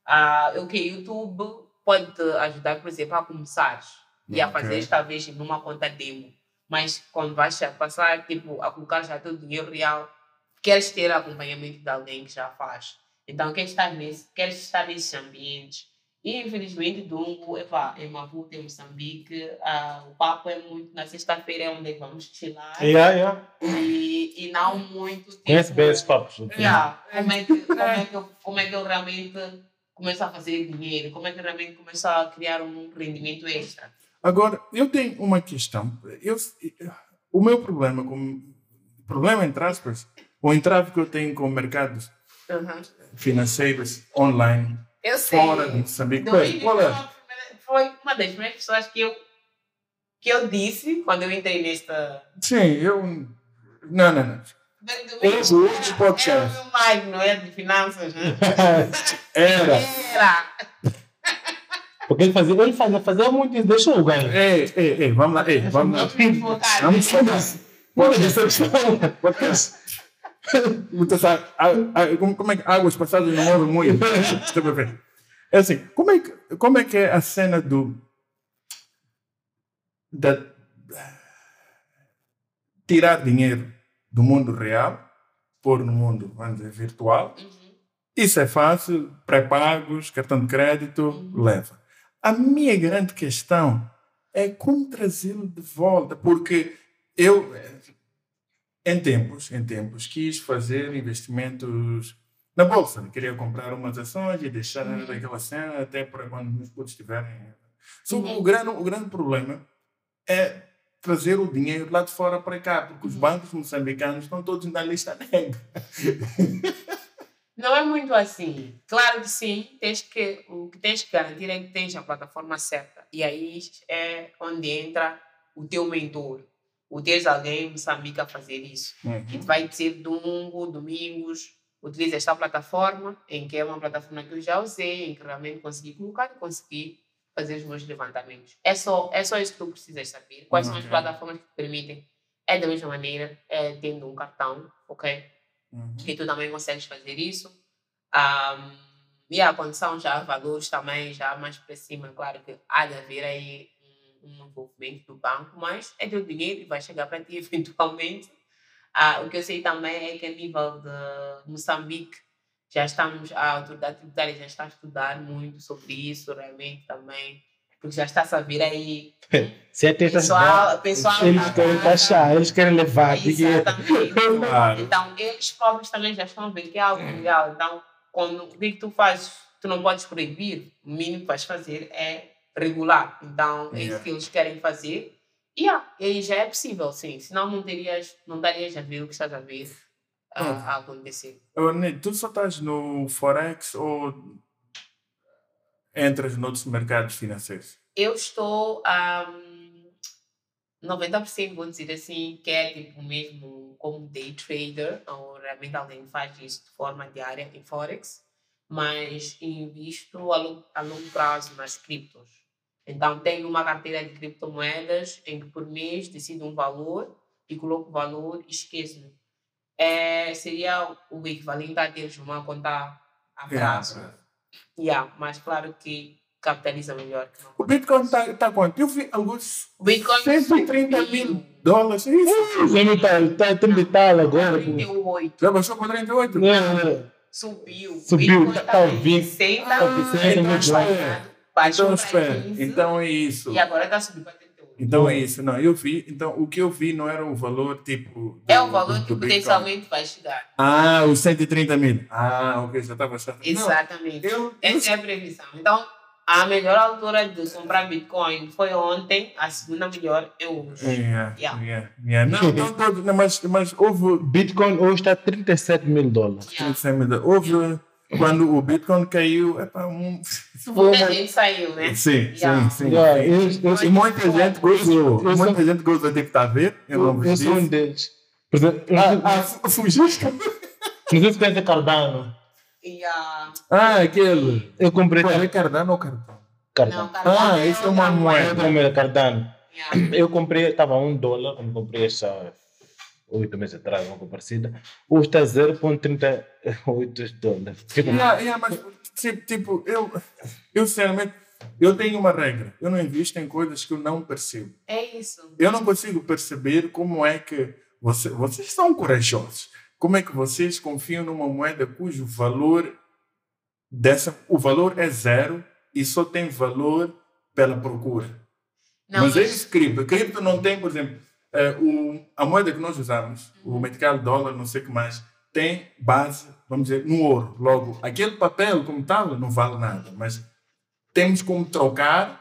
Speaker 5: ah, o que YouTube pode te ajudar, por exemplo, a começar e a
Speaker 4: Ok.
Speaker 5: fazer talvez numa conta demo. Mas quando vais a passar, tipo, a colocar já teu dinheiro real, queres ter acompanhamento de alguém que já faz. Então, queres estar, nesse, queres estar nesses ambientes. E, infelizmente, Dungo, epá, em Maputo, em Moçambique, ah, o papo é muito... Na sexta-feira é onde vamos chilar.
Speaker 2: Yeah, yeah.
Speaker 5: E, e não muito... Tipo,
Speaker 2: Conhece bem esses papos.
Speaker 5: Yeah, como, é que, como, é que eu, como é que eu realmente começo a fazer dinheiro? Como é que eu realmente começo a criar um rendimento extra?
Speaker 4: Agora, eu tenho uma questão. Eu, o meu problema, com, problema entre aspas, o entrave que eu tenho com mercados financeiros online,
Speaker 5: Eu sei.
Speaker 4: fora de Moçambique,
Speaker 5: Do
Speaker 4: qual é?
Speaker 5: uma primeira- foi uma das primeiras pessoas que eu, que eu disse quando eu entrei nesta.
Speaker 4: Sim, eu. Não, não, não. Podcast.
Speaker 5: Era o meu mais, não era de finanças, né?
Speaker 4: Era.
Speaker 5: Era.
Speaker 2: Porque ele fazia, ele fazia, fazia muito isso. Deixa eu ganhar.
Speaker 4: Ei, ei, ei, vamos lá, ei, vamos lá.
Speaker 5: Fui focada.
Speaker 4: Vamos fazer. Dizer podcast. Muitas como, é que águas passadas não movem muito? É assim, como é, que, como é que é a cena do. Da, tirar dinheiro do mundo real, pôr no mundo, vamos dizer, virtual.
Speaker 5: Uhum.
Speaker 4: Isso é fácil, pré-pagos, cartão de crédito, leva. A minha grande questão é como trazê-lo de volta, porque eu, em tempos, em tempos, quis fazer investimentos na bolsa. Queria comprar umas ações e deixar
Speaker 5: Uhum.
Speaker 4: daquela cena até para quando meus putos. Só que
Speaker 5: Uhum.
Speaker 4: o, grande, o grande problema é trazer o dinheiro lá de fora para cá, porque os
Speaker 5: Uhum.
Speaker 4: bancos moçambicanos estão todos na lista negra.
Speaker 5: Não é muito assim. Claro que sim, tens que, o que tens que garantir é que tens a plataforma certa. E aí é onde entra o teu mentor. O teres alguém em Moçambique a fazer isso.
Speaker 4: Uhum.
Speaker 5: E vai dizer domingo, domingos, utiliza esta plataforma, em que é uma plataforma que eu já usei, em que realmente consegui colocar e consegui fazer os meus levantamentos. É só, é só isso que tu precisas saber. Quais são as
Speaker 4: Ok.
Speaker 5: plataformas que te permitem? É da mesma maneira, é tendo um cartão, ok?
Speaker 4: Uhum.
Speaker 5: E tu também consegues fazer isso. Um, e a condição já valores também, já mais para cima, claro que há de haver aí um, envolvimento do banco, mas é teu dinheiro e vai chegar para ti eventualmente. Ah, o que eu sei também é que a nível de Moçambique já estamos, a autoridade tributária já está a estudar muito sobre isso realmente também, porque já está a saber aí
Speaker 2: Se é
Speaker 5: pessoal, pessoal
Speaker 2: eles querem taxar, eles querem levar dinheiro.
Speaker 4: Claro.
Speaker 5: Então, eles próprios também já estão a ver que é algo legal. Então, quando, o que que tu fazes? Tu não podes proibir. O mínimo que vais fazer é regular. Então, é isso que eles querem fazer. E yeah, e aí já é possível, sim. Senão não terias, não darias a ver o que estás a ver a,
Speaker 4: Hum.
Speaker 5: a acontecer.
Speaker 4: Ney, tu só estás no Forex ou entras noutros mercados financeiros?
Speaker 5: Eu estou a 90% vou dizer assim, que é tipo mesmo como day trader, ou realmente alguém faz isso de forma diária em Forex, mas invisto a longo, a longo prazo nas criptos. Então tenho uma carteira de criptomoedas em que por mês decido um valor e coloco o valor e esqueço-me. É, seria o equivalente a teres uma conta a prazo. Yeah, mas claro que capitaliza melhor.
Speaker 4: O Bitcoin está tá quanto? Eu vi alguns
Speaker 5: Bitcoin
Speaker 4: 130
Speaker 5: subiu
Speaker 4: mil dólares. É isso?
Speaker 2: Ele está tá 30 e tal agora. pô.
Speaker 5: 38.
Speaker 4: Já baixou para 38?
Speaker 2: É, é.
Speaker 5: Subiu.
Speaker 2: Subiu,
Speaker 5: Bitcoin
Speaker 2: tá-
Speaker 5: tá
Speaker 2: tá
Speaker 5: em
Speaker 2: 20,
Speaker 5: 60,
Speaker 2: tá 60
Speaker 4: mil dólares.
Speaker 5: Baixou
Speaker 4: Então.
Speaker 5: 15,
Speaker 4: Então é isso.
Speaker 5: E agora está subindo para 38.
Speaker 4: Então é isso. Não, eu vi. Então o que eu vi não era o valor tipo. do-
Speaker 5: É o valor
Speaker 4: do-
Speaker 5: que
Speaker 4: do Bitcoin.
Speaker 5: potencialmente vai chegar.
Speaker 4: Ah, os 130 mil. Ah, ok, já estava. Não,
Speaker 5: Exatamente.
Speaker 4: eu,
Speaker 5: Essa é a previsão. Então, a melhor altura de comprar Bitcoin foi ontem, a segunda melhor é hoje.
Speaker 4: Yeah,
Speaker 5: Yeah.
Speaker 4: yeah, yeah. Não, não, todo, não, mas, mas houve.
Speaker 2: Bitcoin hoje está 37 mil dólares.
Speaker 5: Yeah.
Speaker 4: Houve. Quando o Bitcoin caiu, é para um.
Speaker 5: Muita gente saiu, né?
Speaker 4: Sim,
Speaker 5: Yeah.
Speaker 4: sim, sim.
Speaker 2: Yeah,
Speaker 4: sim.
Speaker 2: eu, eu,
Speaker 4: E muita gente gozou.
Speaker 2: eu sou-
Speaker 4: Muita gente gozou de estar a ver. Eu não
Speaker 2: eu, eu
Speaker 4: vi
Speaker 2: sou um
Speaker 4: isso.
Speaker 2: deles. Por exemplo,
Speaker 4: Ah, ah, fugiste?
Speaker 2: não sei se conhece Cardano.
Speaker 5: E a.
Speaker 4: Ah, aquele.
Speaker 2: Eu comprei
Speaker 4: Pô, é Cardano ou Cardano?
Speaker 5: Não,
Speaker 2: Cardano.
Speaker 5: Cardano
Speaker 4: Ah, isso é uma
Speaker 2: Eu
Speaker 4: moeda.
Speaker 2: comprei Cardano.
Speaker 5: Yeah.
Speaker 2: Eu comprei, estava a um dólar, quando comprei essa oito meses atrás, uma coisa parecida. Hoje está 0,38 dólares.
Speaker 4: Yeah, yeah, mas, tipo, tipo, eu, eu sinceramente, eu tenho uma regra. Eu não invisto em coisas que eu não percebo.
Speaker 5: É isso.
Speaker 4: Eu não consigo perceber como é que você, vocês são corajosos. Como é que vocês confiam numa moeda cujo valor dessa, o valor é zero e só tem valor pela procura?
Speaker 5: Não,
Speaker 4: mas é
Speaker 5: mas-
Speaker 4: isso cripto. Cripto não tem, por exemplo, o, a moeda que nós usamos, o metical dólar, não sei o que mais, tem base, vamos dizer, no ouro. Logo, aquele papel como tal não vale nada, mas temos como trocar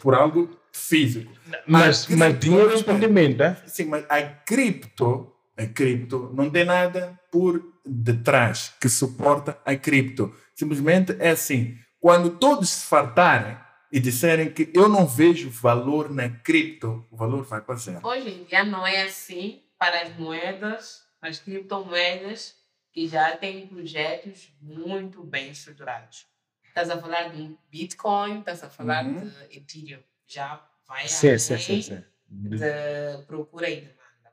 Speaker 4: por algo físico.
Speaker 2: Mas,
Speaker 4: A
Speaker 2: mas dinheiro é rendimento, né?
Speaker 4: Sim, mas a cripto, a cripto não tem nada por detrás que suporta a cripto. Simplesmente é assim, quando todos se fartarem e disserem que eu não vejo valor na cripto, o valor vai para zero.
Speaker 5: Hoje em dia não é assim para as moedas, as criptomoedas, que já têm projetos muito bem estruturados. Estás a falar de Bitcoin, estás a falar
Speaker 4: Uhum.
Speaker 5: de Ethereum. Já vai
Speaker 2: Sim,
Speaker 5: além
Speaker 2: sim, sim. sim.
Speaker 5: de procura e demanda.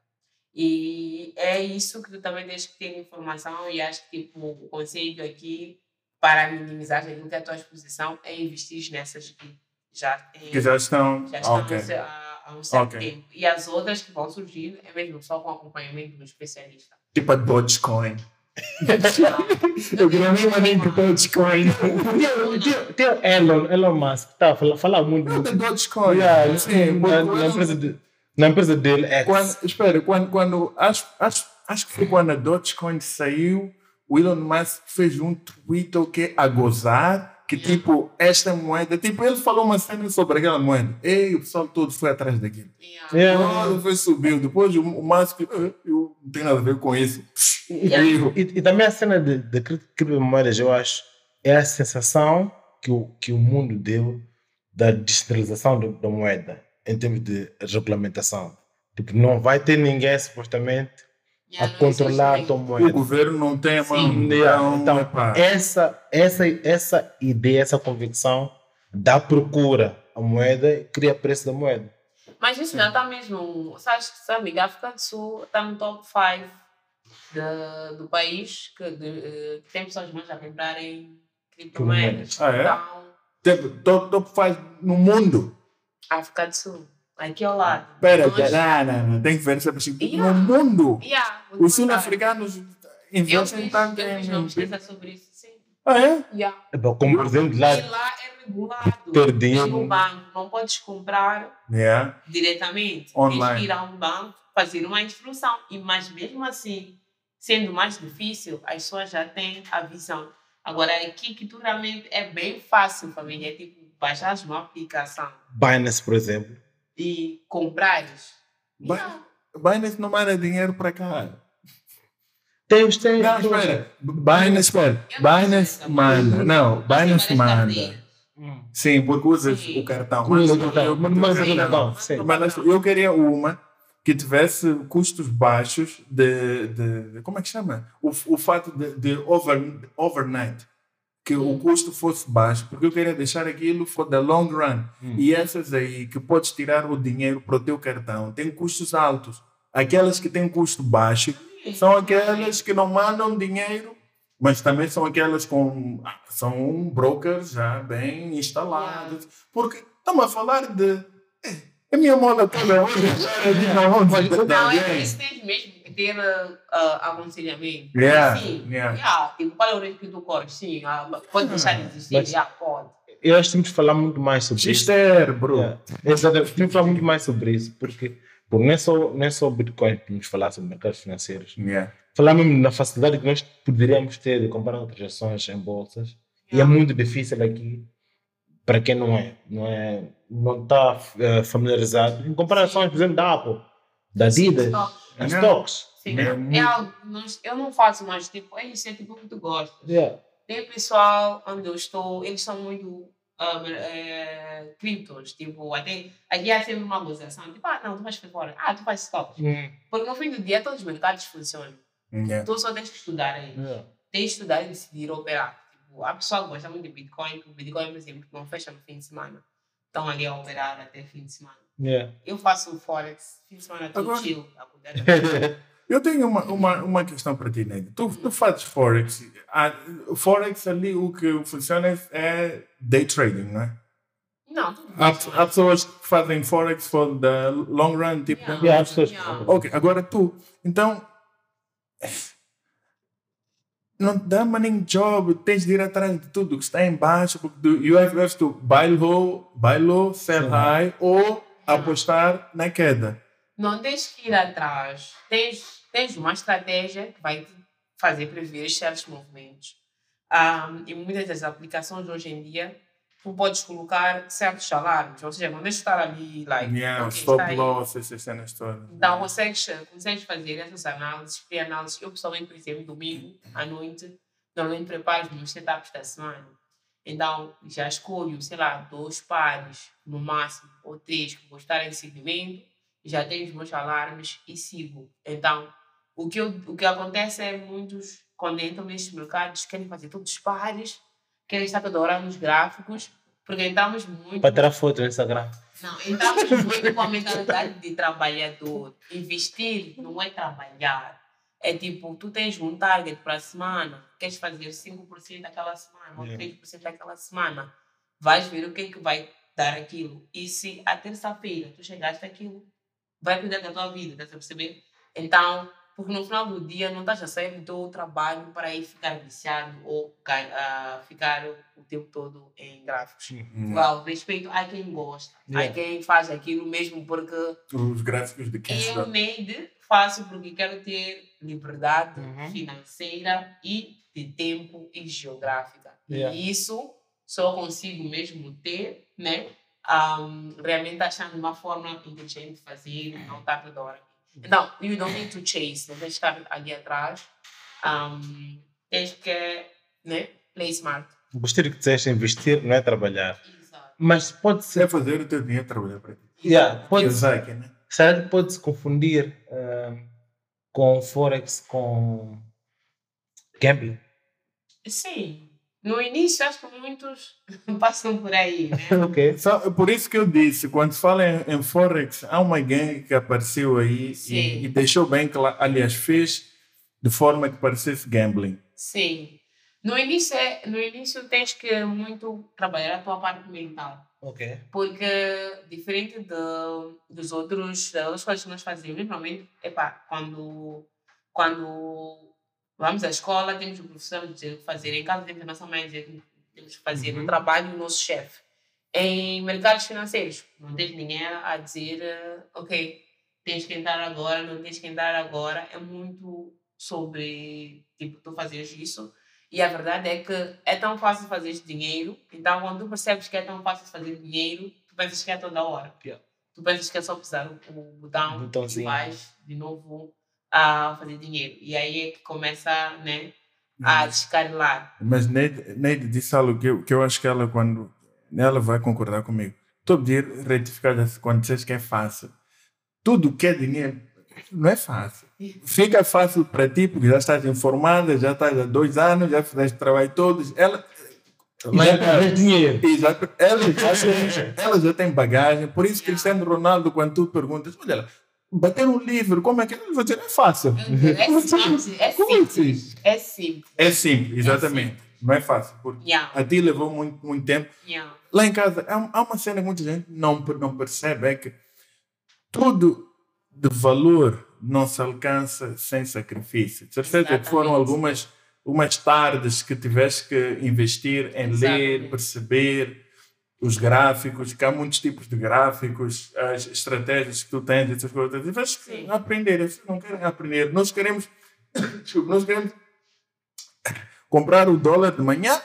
Speaker 5: E é isso que tu também tens que ter informação e acho que tipo, o conselho aqui para minimizar que é a tua exposição é investir nessas que já têm
Speaker 4: Que já estão.
Speaker 5: já estão
Speaker 4: ok.
Speaker 5: há, há um certo
Speaker 4: Ok.
Speaker 5: tempo. E as outras que vão surgir é mesmo só com acompanhamento do especialista.
Speaker 4: Tipo a Dogecoin. Eu queria mesmo link Dogecoin.
Speaker 2: Tem- o Elon, Elon Musk, tá, fala, fala muito.
Speaker 4: Não, da Dogecoin.
Speaker 2: Yeah,
Speaker 4: Sim,
Speaker 2: na, na empresa de, na empresa dele, X.
Speaker 4: Quando, espera, quando, quando acho, acho, acho que foi quando a Dogecoin saiu, o Elon Musk fez um tweet o que a gozar que tipo esta moeda, tipo ele falou uma cena sobre aquela moeda. Ei, o pessoal todo foi atrás daquilo.
Speaker 5: Yeah.
Speaker 2: Yeah.
Speaker 4: Todo foi subiu. Depois o, o Musk, "Ah, eu não tenho nada a ver com isso.
Speaker 2: E,
Speaker 4: Erro.
Speaker 2: e, e também a cena de, de cri- criptomoedas, eu acho, é a sensação que o, que o mundo deu da descentralização do- da moeda em termos de regulamentação. Tipo, não vai ter ninguém supostamente a
Speaker 5: não
Speaker 2: controlar tua
Speaker 4: O
Speaker 2: moeda.
Speaker 4: governo não tem a mão. Então, epá,
Speaker 2: essa, essa, essa ideia, essa convicção da procura a moeda cria preço da moeda.
Speaker 5: Mas isso já está mesmo. Sabes que sabe, a África do Sul está no top 5 de- do país que, de, eh, que tem pessoas mais a comprarem criptomoedas.
Speaker 4: Ah, é?
Speaker 5: Então,
Speaker 4: top, top faz no mundo.
Speaker 5: África do Sul, aqui ao lado.
Speaker 4: Pera,
Speaker 5: Nós-
Speaker 4: não, não, não, tem que ver assim,
Speaker 5: Yeah.
Speaker 4: no mundo.
Speaker 5: Yeah,
Speaker 4: Os sul-africanos investem tanto
Speaker 5: eu fiz uma
Speaker 4: em.
Speaker 5: pesquisa sobre isso, sim.
Speaker 4: Ah, é?
Speaker 5: Yeah.
Speaker 2: Como por exemplo, lá
Speaker 5: E lá é regulado.
Speaker 2: ter dinheiro.
Speaker 5: No banco, não podes comprar
Speaker 4: Yeah.
Speaker 5: diretamente. Tens
Speaker 4: Online.
Speaker 5: que ir a um banco, fazer uma instrução. E, mas mesmo assim, sendo mais difícil, as pessoas já têm a visão. Agora, aqui que tu realmente é bem fácil, família. É tipo, baixares uma aplicação
Speaker 2: Binance, por exemplo.
Speaker 5: E comprares.
Speaker 4: Ba-
Speaker 5: Yeah.
Speaker 4: Binance não manda dinheiro para cá.
Speaker 2: Tem os tem.
Speaker 4: Não, espera. Binance, espera. Binance
Speaker 5: sei,
Speaker 4: manda. Não,
Speaker 5: Mas tem
Speaker 4: Binance manda. Sim, porque usas
Speaker 5: Sim.
Speaker 4: o cartão.
Speaker 2: Usa o
Speaker 4: Mas-
Speaker 2: cartão, mas- mas
Speaker 5: o cartão,
Speaker 2: sim.
Speaker 4: Mas eu queria uma que tivesse custos baixos de, de, de- como é que chama? O, o fato de, de over, overnight. Que o custo fosse baixo, porque eu queria deixar aquilo for the long run.
Speaker 2: Hum.
Speaker 4: E essas aí que podes tirar o dinheiro para o teu cartão têm custos altos. Aquelas que têm custo baixo são aquelas que não mandam dinheiro, mas também são aquelas com são brokers já bem instalados. Porque estamos a falar de eh, a minha moda toda hoje
Speaker 5: Não, é por
Speaker 4: alguém.
Speaker 5: isso mesmo ter uh, uh, aconselhamento.
Speaker 4: Yeah,
Speaker 5: Sim.
Speaker 4: yeah.
Speaker 5: Yeah, tipo, qual é o risco tu corres? Sim, ah, pode deixar de existir,
Speaker 2: Mas-
Speaker 5: já pode.
Speaker 2: Eu acho que temos que falar muito mais sobre isso.
Speaker 4: Gister, bro.
Speaker 2: Yeah. Exatamente. Temos que falar muito mais sobre isso, porque pô, não, é só, não é só Bitcoin que temos que falar sobre mercados financeiros.
Speaker 4: Yeah.
Speaker 2: Falar mesmo na facilidade que nós poderíamos ter de comprar outras ações em bolsas. E é muito difícil aqui para quem não é, não é, não está eh, familiarizado em comprar ações, por exemplo, da Apple, da Adidas,
Speaker 4: Yeah.
Speaker 2: stocks.
Speaker 5: Sim.
Speaker 4: É
Speaker 5: É,
Speaker 4: muito-
Speaker 5: algo que nós, eu não faço, mas tipo, é isso, é tipo o que tu gostas.
Speaker 2: Yeah.
Speaker 5: Tem pessoal onde eu estou, eles são muito ah, eh, criptos, tipo, até aqui há sempre uma gozação, tipo, ah, não, tu vais para fora, ah, tu faz stocks.
Speaker 2: Hum,
Speaker 5: Porque no fim do dia todos os mercados funcionam.
Speaker 4: Yeah.
Speaker 5: Tu só tens que estudar aí.
Speaker 2: yeah.
Speaker 5: Tens que estudar e decidir operar. Tipo, a pessoa gosta muito de Bitcoin, porque o Bitcoin, por exemplo, não fecha no fim de semana. Estão ali a operar até fim de semana.
Speaker 2: Yeah.
Speaker 5: Eu faço Forex, fim de semana
Speaker 4: Agora-
Speaker 5: chill. a
Speaker 4: Eu tenho uma, uma, uma questão para ti, Nego. Tu, tu fazes Forex. Ah, Forex ali o que funciona é day trading, não é?
Speaker 5: Não, tudo
Speaker 4: Há, há pessoas que fazem Forex for the long run, tipo.
Speaker 5: Yeah.
Speaker 2: Yeah, pessoas-
Speaker 5: Yeah.
Speaker 4: Ok, agora tu. Então. Não dá money job, tens de ir atrás de tudo que está em baixo, porque tu, you have, to buy low, buy low, sell
Speaker 2: Sim.
Speaker 4: high, ou apostar na queda.
Speaker 5: Não tens que ir atrás. Tens, tens uma estratégia que vai te fazer prever certos movimentos. Ah, e muitas das aplicações hoje em dia, tu podes colocar certos alarmes. Ou seja, não deixa estar ali, like,
Speaker 4: Yeah, stop loss, essas cenas todas.
Speaker 5: Então, consegues, consegues fazer essas análises, criar análises. Eu, pessoalmente, por exemplo, domingo à noite, normalmente preparo os meus setups da semana. Então, já escolho, sei lá, dois pares, no máximo, ou três, que vou estar em seguimento, já tenho os meus alarmes e sigo. Então, o que, eu, o que acontece é muitos, quando entram nestes mercados, querem fazer todos os pares, querem estar toda hora nos gráficos, porque estamos muito
Speaker 2: Para tirar foto no Instagram.
Speaker 5: não, estamos muito com a mentalidade de trabalhador. Investir não é trabalhar. É tipo, tu tens um target para a semana, queres fazer 5% daquela semana, ou
Speaker 2: Yeah.
Speaker 5: 3% daquela semana. Vais ver o que é que vai dar aquilo. E se a terça-feira tu chegaste àquilo, vai cuidar da tua vida, estás a perceber? Então, porque no final do dia não estás a sair do teu trabalho para ir ficar viciado ou ah, ficar o tempo todo em gráficos.
Speaker 4: Yeah.
Speaker 5: Igual, respeito a quem gosta,
Speaker 2: Yeah.
Speaker 5: a quem faz aquilo mesmo porque
Speaker 4: Os gráficos de cash
Speaker 5: eu made faço porque quero ter liberdade
Speaker 2: Uhum.
Speaker 5: financeira e de tempo e geográfica.
Speaker 2: Yeah.
Speaker 5: E isso só consigo mesmo ter, né? Um, realmente achando uma forma inteligente de fazer, não estar toda hora. Então, you don't need to chase, não tens que estar ali atrás. Um, tens que, né? Play smart.
Speaker 2: Gostei que disseste investir, não é trabalhar.
Speaker 5: Exato.
Speaker 2: Mas pode ser.
Speaker 4: fazer o teu dinheiro trabalhar para ti.
Speaker 2: Yeah, pode,
Speaker 4: Isaac, né?
Speaker 2: Será que pode se confundir ah, com Forex com gambling?
Speaker 5: Sim. No início, acho que muitos passam por aí, né?
Speaker 2: ok.
Speaker 4: Por isso que eu disse, quando se fala em, em Forex, há uma gangue que apareceu aí e, e deixou bem claro, aliás, fez de forma que parecesse gambling.
Speaker 5: Sim. No início, é, no início tens que muito trabalhar a tua parte mental.
Speaker 2: Ok.
Speaker 5: Porque, diferente de, dos outros, das outras coisas que nós fazemos, normalmente, epá, quando, quando vamos à escola, temos o professor dizer o que fazer, em casa temos a nossa mãe temos que fazer no trabalho o nosso chefe. Em mercados financeiros, não tens ninguém a dizer, eh, ok, tens que entrar agora, não tens que entrar agora. É muito sobre, tipo, tu fazeres isso. E a verdade é que é tão fácil fazer dinheiro, então quando tu percebes que é tão fácil fazer dinheiro, tu pensas que é toda hora.
Speaker 2: Yeah.
Speaker 5: Tu pensas que é só pisar o, o botão e
Speaker 2: Botãozinho.
Speaker 5: vais de novo a fazer dinheiro. E aí é que começa né, a descarrilar.
Speaker 4: Mas Neide, Neide disse algo que eu, que eu acho que ela, quando ela vai concordar comigo. Estou a pedir retificar quando dizes que é fácil. Tudo que é dinheiro não é fácil. Fica fácil para ti, porque já estás informada, já estás há dois anos, já fizeste trabalho todos. Ela, lá em casa-
Speaker 2: Mas dinheiro.
Speaker 4: Exato. Ela já, tem, ela já tem bagagem. Por isso, Cristiano Ronaldo, quando tu perguntas, olha lá, bater um livro, como é que ele vai dizer? É fácil.
Speaker 5: É simples. É
Speaker 4: assim?
Speaker 5: simples. É simples.
Speaker 4: É simples, exatamente. Não é fácil. Porque
Speaker 5: Yeah.
Speaker 4: a ti levou muito, muito tempo.
Speaker 5: Yeah.
Speaker 4: Lá em casa, há, há uma cena que muita gente não, não percebe: é que tudo de valor não se alcança sem sacrifício. De certeza que foram
Speaker 5: Exatamente.
Speaker 4: algumas umas tardes que tiveste que investir em ler,
Speaker 5: Exatamente.
Speaker 4: perceber os gráficos, que há muitos tipos de gráficos, as estratégias que tu tens, essas coisas. Tiveste que
Speaker 5: Sim.
Speaker 4: aprender. Eles não querem aprender. Nós queremos, nós queremos comprar o dólar de manhã,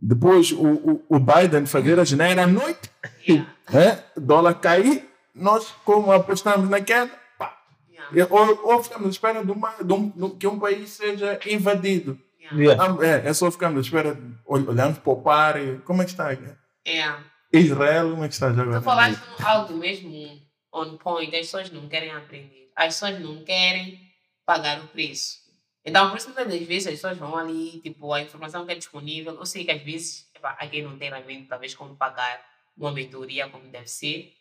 Speaker 4: depois o, o, o Biden fazer a janeiro à noite,
Speaker 5: Yeah.
Speaker 4: o dólar cair, nós, como apostamos na queda, pá,
Speaker 5: Yeah.
Speaker 4: ou, ou ficamos à espera de, uma, de um, de que um país seja invadido.
Speaker 5: Yeah.
Speaker 2: Yeah.
Speaker 4: Ah, É, é só ficamos à espera, ol- olhamos para o par, e como é que está?
Speaker 5: Yeah.
Speaker 4: Israel, como é que está já
Speaker 5: Tu
Speaker 4: agora?
Speaker 5: falaste algo mesmo on point, as pessoas não querem aprender. As pessoas não querem pagar o preço. Então, por isso, muitas das vezes, as pessoas vão ali, tipo, a informação que é disponível. Eu sei que às vezes, há quem não tem realmente, talvez, como pagar uma mentoria como deve ser,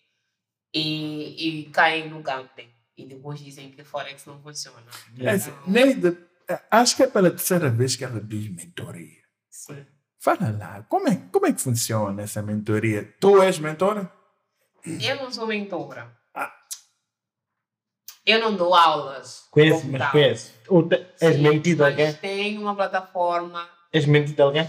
Speaker 5: e, e caem no gambling. E depois dizem que Forex não funciona.
Speaker 4: É, assim, Neide, é, acho que é pela terceira vez que ela diz mentoria.
Speaker 5: Sim.
Speaker 4: Fala lá, como é, como é que funciona essa mentoria? Tu és mentora?
Speaker 5: Eu não sou mentora.
Speaker 4: Ah.
Speaker 5: Eu não dou aulas.
Speaker 2: Conhece,
Speaker 5: como
Speaker 2: mas
Speaker 5: tal.
Speaker 2: conhece. És
Speaker 5: Sim,
Speaker 2: mentido a
Speaker 5: mas
Speaker 2: alguém?
Speaker 5: Tem uma plataforma.
Speaker 2: És mentido a alguém?